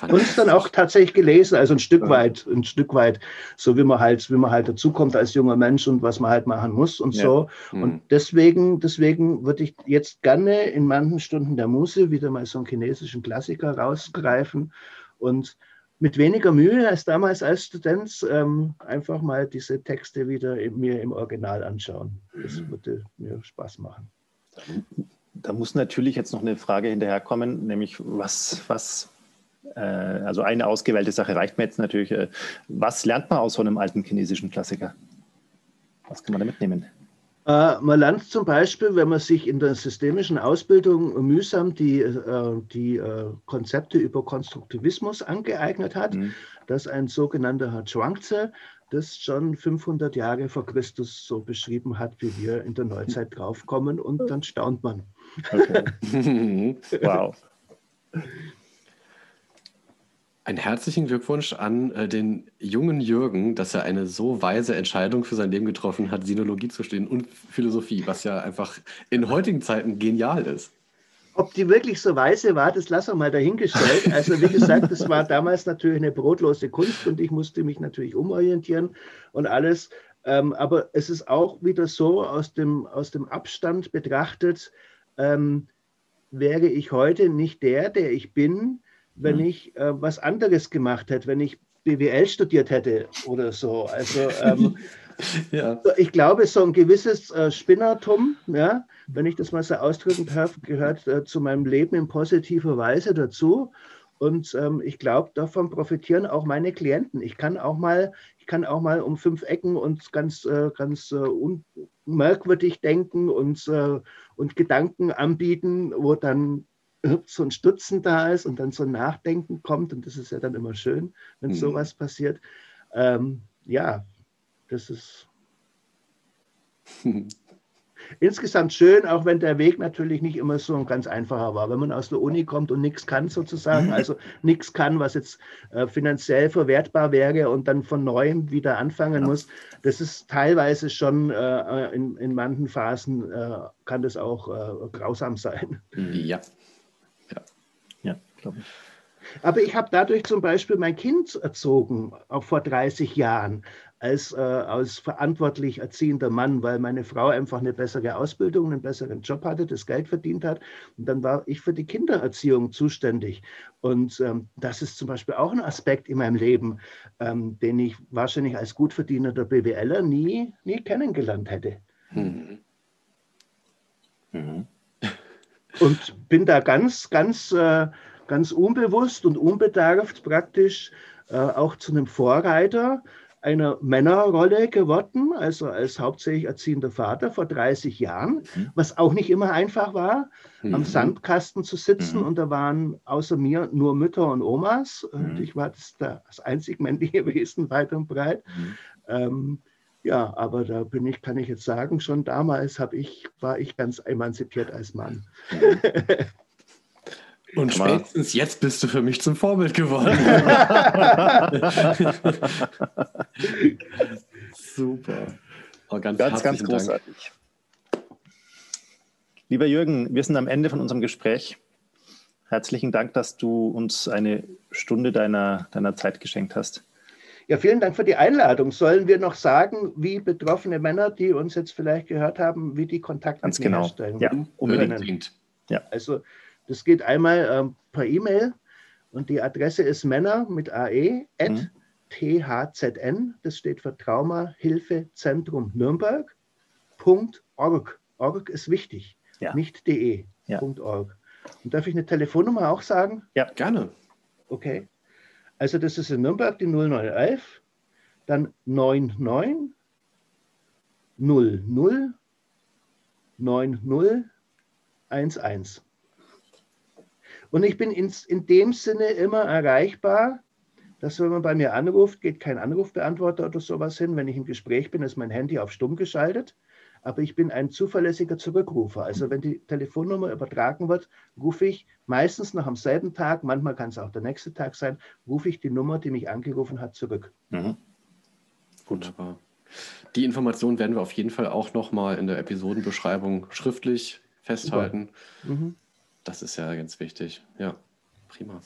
Und es dann auch tatsächlich gelesen, also ein Stück weit, ein Stück weit, so wie man halt, wie man halt dazukommt als junger Mensch und was man halt machen muss und ja. so. Mhm. Und deswegen, deswegen würde ich jetzt gerne in manchen Stunden der Muse wieder mal so einen chinesischen Klassiker rausgreifen und mit weniger Mühe als damals als Student ähm, einfach mal diese Texte wieder mir im Original anschauen. Das mhm. würde mir Spaß machen. Da muss natürlich jetzt noch eine Frage hinterherkommen, nämlich was, was äh, also eine ausgewählte Sache reicht mir jetzt natürlich. Äh, was lernt man aus so einem alten chinesischen Klassiker? Was kann man da mitnehmen? Äh, man lernt zum Beispiel, wenn man sich in der systemischen Ausbildung mühsam die, äh, die äh, Konzepte über Konstruktivismus angeeignet hat, mhm. dass ein sogenannter Herr Schwankze das schon 500 Jahre vor Christus so beschrieben hat, wie wir in der Neuzeit draufkommen und dann staunt man. Okay. wow. Einen herzlichen Glückwunsch an äh, den jungen Jürgen, dass er eine so weise Entscheidung für sein Leben getroffen hat, Sinologie zu stehen und Philosophie, was ja einfach in heutigen Zeiten genial ist. Ob die wirklich so weise war, das lassen wir mal dahingestellt. Also wie gesagt, das war damals natürlich eine brotlose Kunst und ich musste mich natürlich umorientieren und alles. Ähm, aber es ist auch wieder so aus dem, aus dem Abstand betrachtet, ähm, wäre ich heute nicht der, der ich bin, wenn mhm. ich äh, was anderes gemacht hätte, wenn ich BWL studiert hätte oder so. Also ähm, ja. ich glaube, so ein gewisses äh, Spinnertum, ja, wenn ich das mal so ausdrücken darf, gehört äh, zu meinem Leben in positiver Weise dazu. Und ähm, ich glaube, davon profitieren auch meine Klienten. Ich kann auch mal, ich kann auch mal um fünf Ecken und ganz, äh, ganz äh, merkwürdig denken und, äh, und Gedanken anbieten, wo dann so ein Stutzen da ist und dann so ein Nachdenken kommt. Und das ist ja dann immer schön, wenn mhm. sowas passiert. Ähm, ja, das ist insgesamt schön, auch wenn der Weg natürlich nicht immer so ein ganz einfacher war. Wenn man aus der Uni kommt und nichts kann sozusagen, mhm. also nichts kann, was jetzt äh, finanziell verwertbar wäre und dann von neuem wieder anfangen ja. muss, das ist teilweise schon äh, in, in manchen Phasen äh, kann das auch äh, grausam sein. Ja glaube ich. Aber ich habe dadurch zum Beispiel mein Kind erzogen, auch vor 30 Jahren, als, äh, als verantwortlich erziehender Mann, weil meine Frau einfach eine bessere Ausbildung, einen besseren Job hatte, das Geld verdient hat. Und dann war ich für die Kindererziehung zuständig. Und ähm, das ist zum Beispiel auch ein Aspekt in meinem Leben, ähm, den ich wahrscheinlich als Gutverdiener der BWLer nie, nie kennengelernt hätte. Mhm. Mhm. Und bin da ganz, ganz... Äh, ganz unbewusst und unbedarft praktisch äh, auch zu einem Vorreiter einer Männerrolle geworden, also als hauptsächlich erziehender Vater vor 30 Jahren, mhm. was auch nicht immer einfach war, mhm. am Sandkasten zu sitzen mhm. und da waren außer mir nur Mütter und Omas und mhm. ich war das, das einzig männliche Wesen weit und breit. Mhm. Ähm, ja, aber da bin ich, kann ich jetzt sagen, schon damals ich, war ich ganz emanzipiert als Mann. Und spätestens jetzt bist du für mich zum Vorbild geworden. Super. Oh, ganz, ganz, ganz großartig. Dank. Lieber Jürgen, wir sind am Ende von unserem Gespräch. Herzlichen Dank, dass du uns eine Stunde deiner, deiner Zeit geschenkt hast. Ja, vielen Dank für die Einladung. Sollen wir noch sagen, wie betroffene Männer, die uns jetzt vielleicht gehört haben, wie die Kontakte Ganz genau. herstellen? Ja, unbedingt. Ja. Also das geht einmal ähm, per E-Mail und die Adresse ist Männer mit AE at mhm. THZN, das steht für Traumahilfezentrum Nürnberg. .org. Org ist wichtig, ja. nicht de. Ja. .org. Und darf ich eine Telefonnummer auch sagen? Ja, gerne. Okay. Also das ist in Nürnberg die 0911, dann 99 00 90 11. Und ich bin in, in dem Sinne immer erreichbar, dass wenn man bei mir anruft, geht kein Anrufbeantworter oder sowas hin. Wenn ich im Gespräch bin, ist mein Handy auf stumm geschaltet. Aber ich bin ein zuverlässiger Zurückrufer. Also wenn die Telefonnummer übertragen wird, rufe ich meistens noch am selben Tag, manchmal kann es auch der nächste Tag sein, rufe ich die Nummer, die mich angerufen hat, zurück. Mhm. Wunderbar. Die Informationen werden wir auf jeden Fall auch nochmal in der Episodenbeschreibung schriftlich festhalten. Mhm. Das ist ja ganz wichtig. Ja, prima.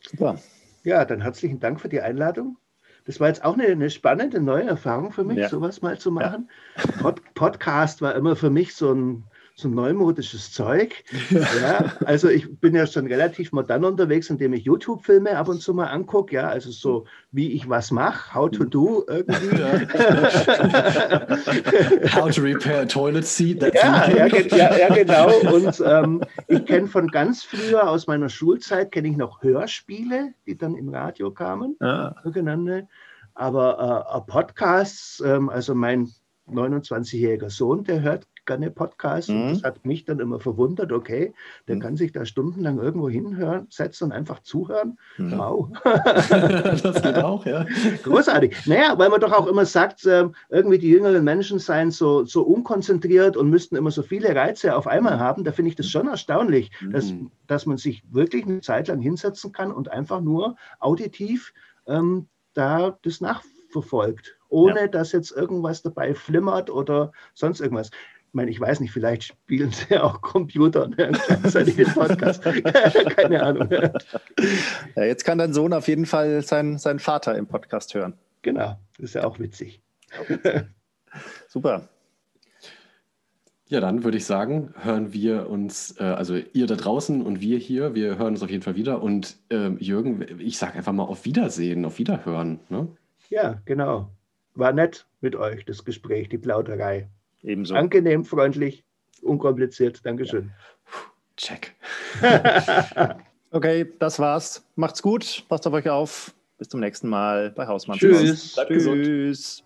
Super. Ja, dann herzlichen Dank für die Einladung. Das war jetzt auch eine, eine spannende neue Erfahrung für mich, ja. sowas mal zu machen. Ja. Pod Podcast war immer für mich so ein, so neumodisches Zeug. Ja, also ich bin ja schon relativ modern unterwegs, indem ich YouTube-Filme ab und zu mal angucke, ja, also so wie ich was mache, how to do irgendwie. how to repair a toilet seat. Ja, ja, ja, ja, genau. Und ähm, ich kenne von ganz früher aus meiner Schulzeit, kenne ich noch Hörspiele, die dann im Radio kamen, ja. sogenannte. Aber äh, Podcasts, ähm, also mein 29-jähriger Sohn, der hört gerne Podcasts. Mhm. Und das hat mich dann immer verwundert, okay, der mhm. kann sich da stundenlang irgendwo hinhören, setzen und einfach zuhören. Mhm. Wow. das geht auch, ja. Großartig. Naja, weil man doch auch immer sagt, ähm, irgendwie die jüngeren Menschen seien so, so unkonzentriert und müssten immer so viele Reize auf einmal haben. Da finde ich das schon erstaunlich, dass, mhm. dass man sich wirklich eine Zeit lang hinsetzen kann und einfach nur auditiv ähm, da das nachverfolgt, ohne ja. dass jetzt irgendwas dabei flimmert oder sonst irgendwas. Ich meine, ich weiß nicht, vielleicht spielen sie auch Computer und hören gleichzeitig den Podcast. Keine Ahnung. Ja, jetzt kann dein Sohn auf jeden Fall seinen, seinen Vater im Podcast hören. Genau, das ist ja auch witzig. Super. Ja, dann würde ich sagen, hören wir uns, äh, also ihr da draußen und wir hier, wir hören uns auf jeden Fall wieder. Und äh, Jürgen, ich sage einfach mal auf Wiedersehen, auf Wiederhören. Ne? Ja, genau. War nett mit euch, das Gespräch, die Plauderei. Ebenso. Angenehm, freundlich, unkompliziert. Dankeschön. Check. okay, das war's. Macht's gut, passt auf euch auf. Bis zum nächsten Mal bei Hausmann. Tschüss. Bleibt Tschüss. gesund.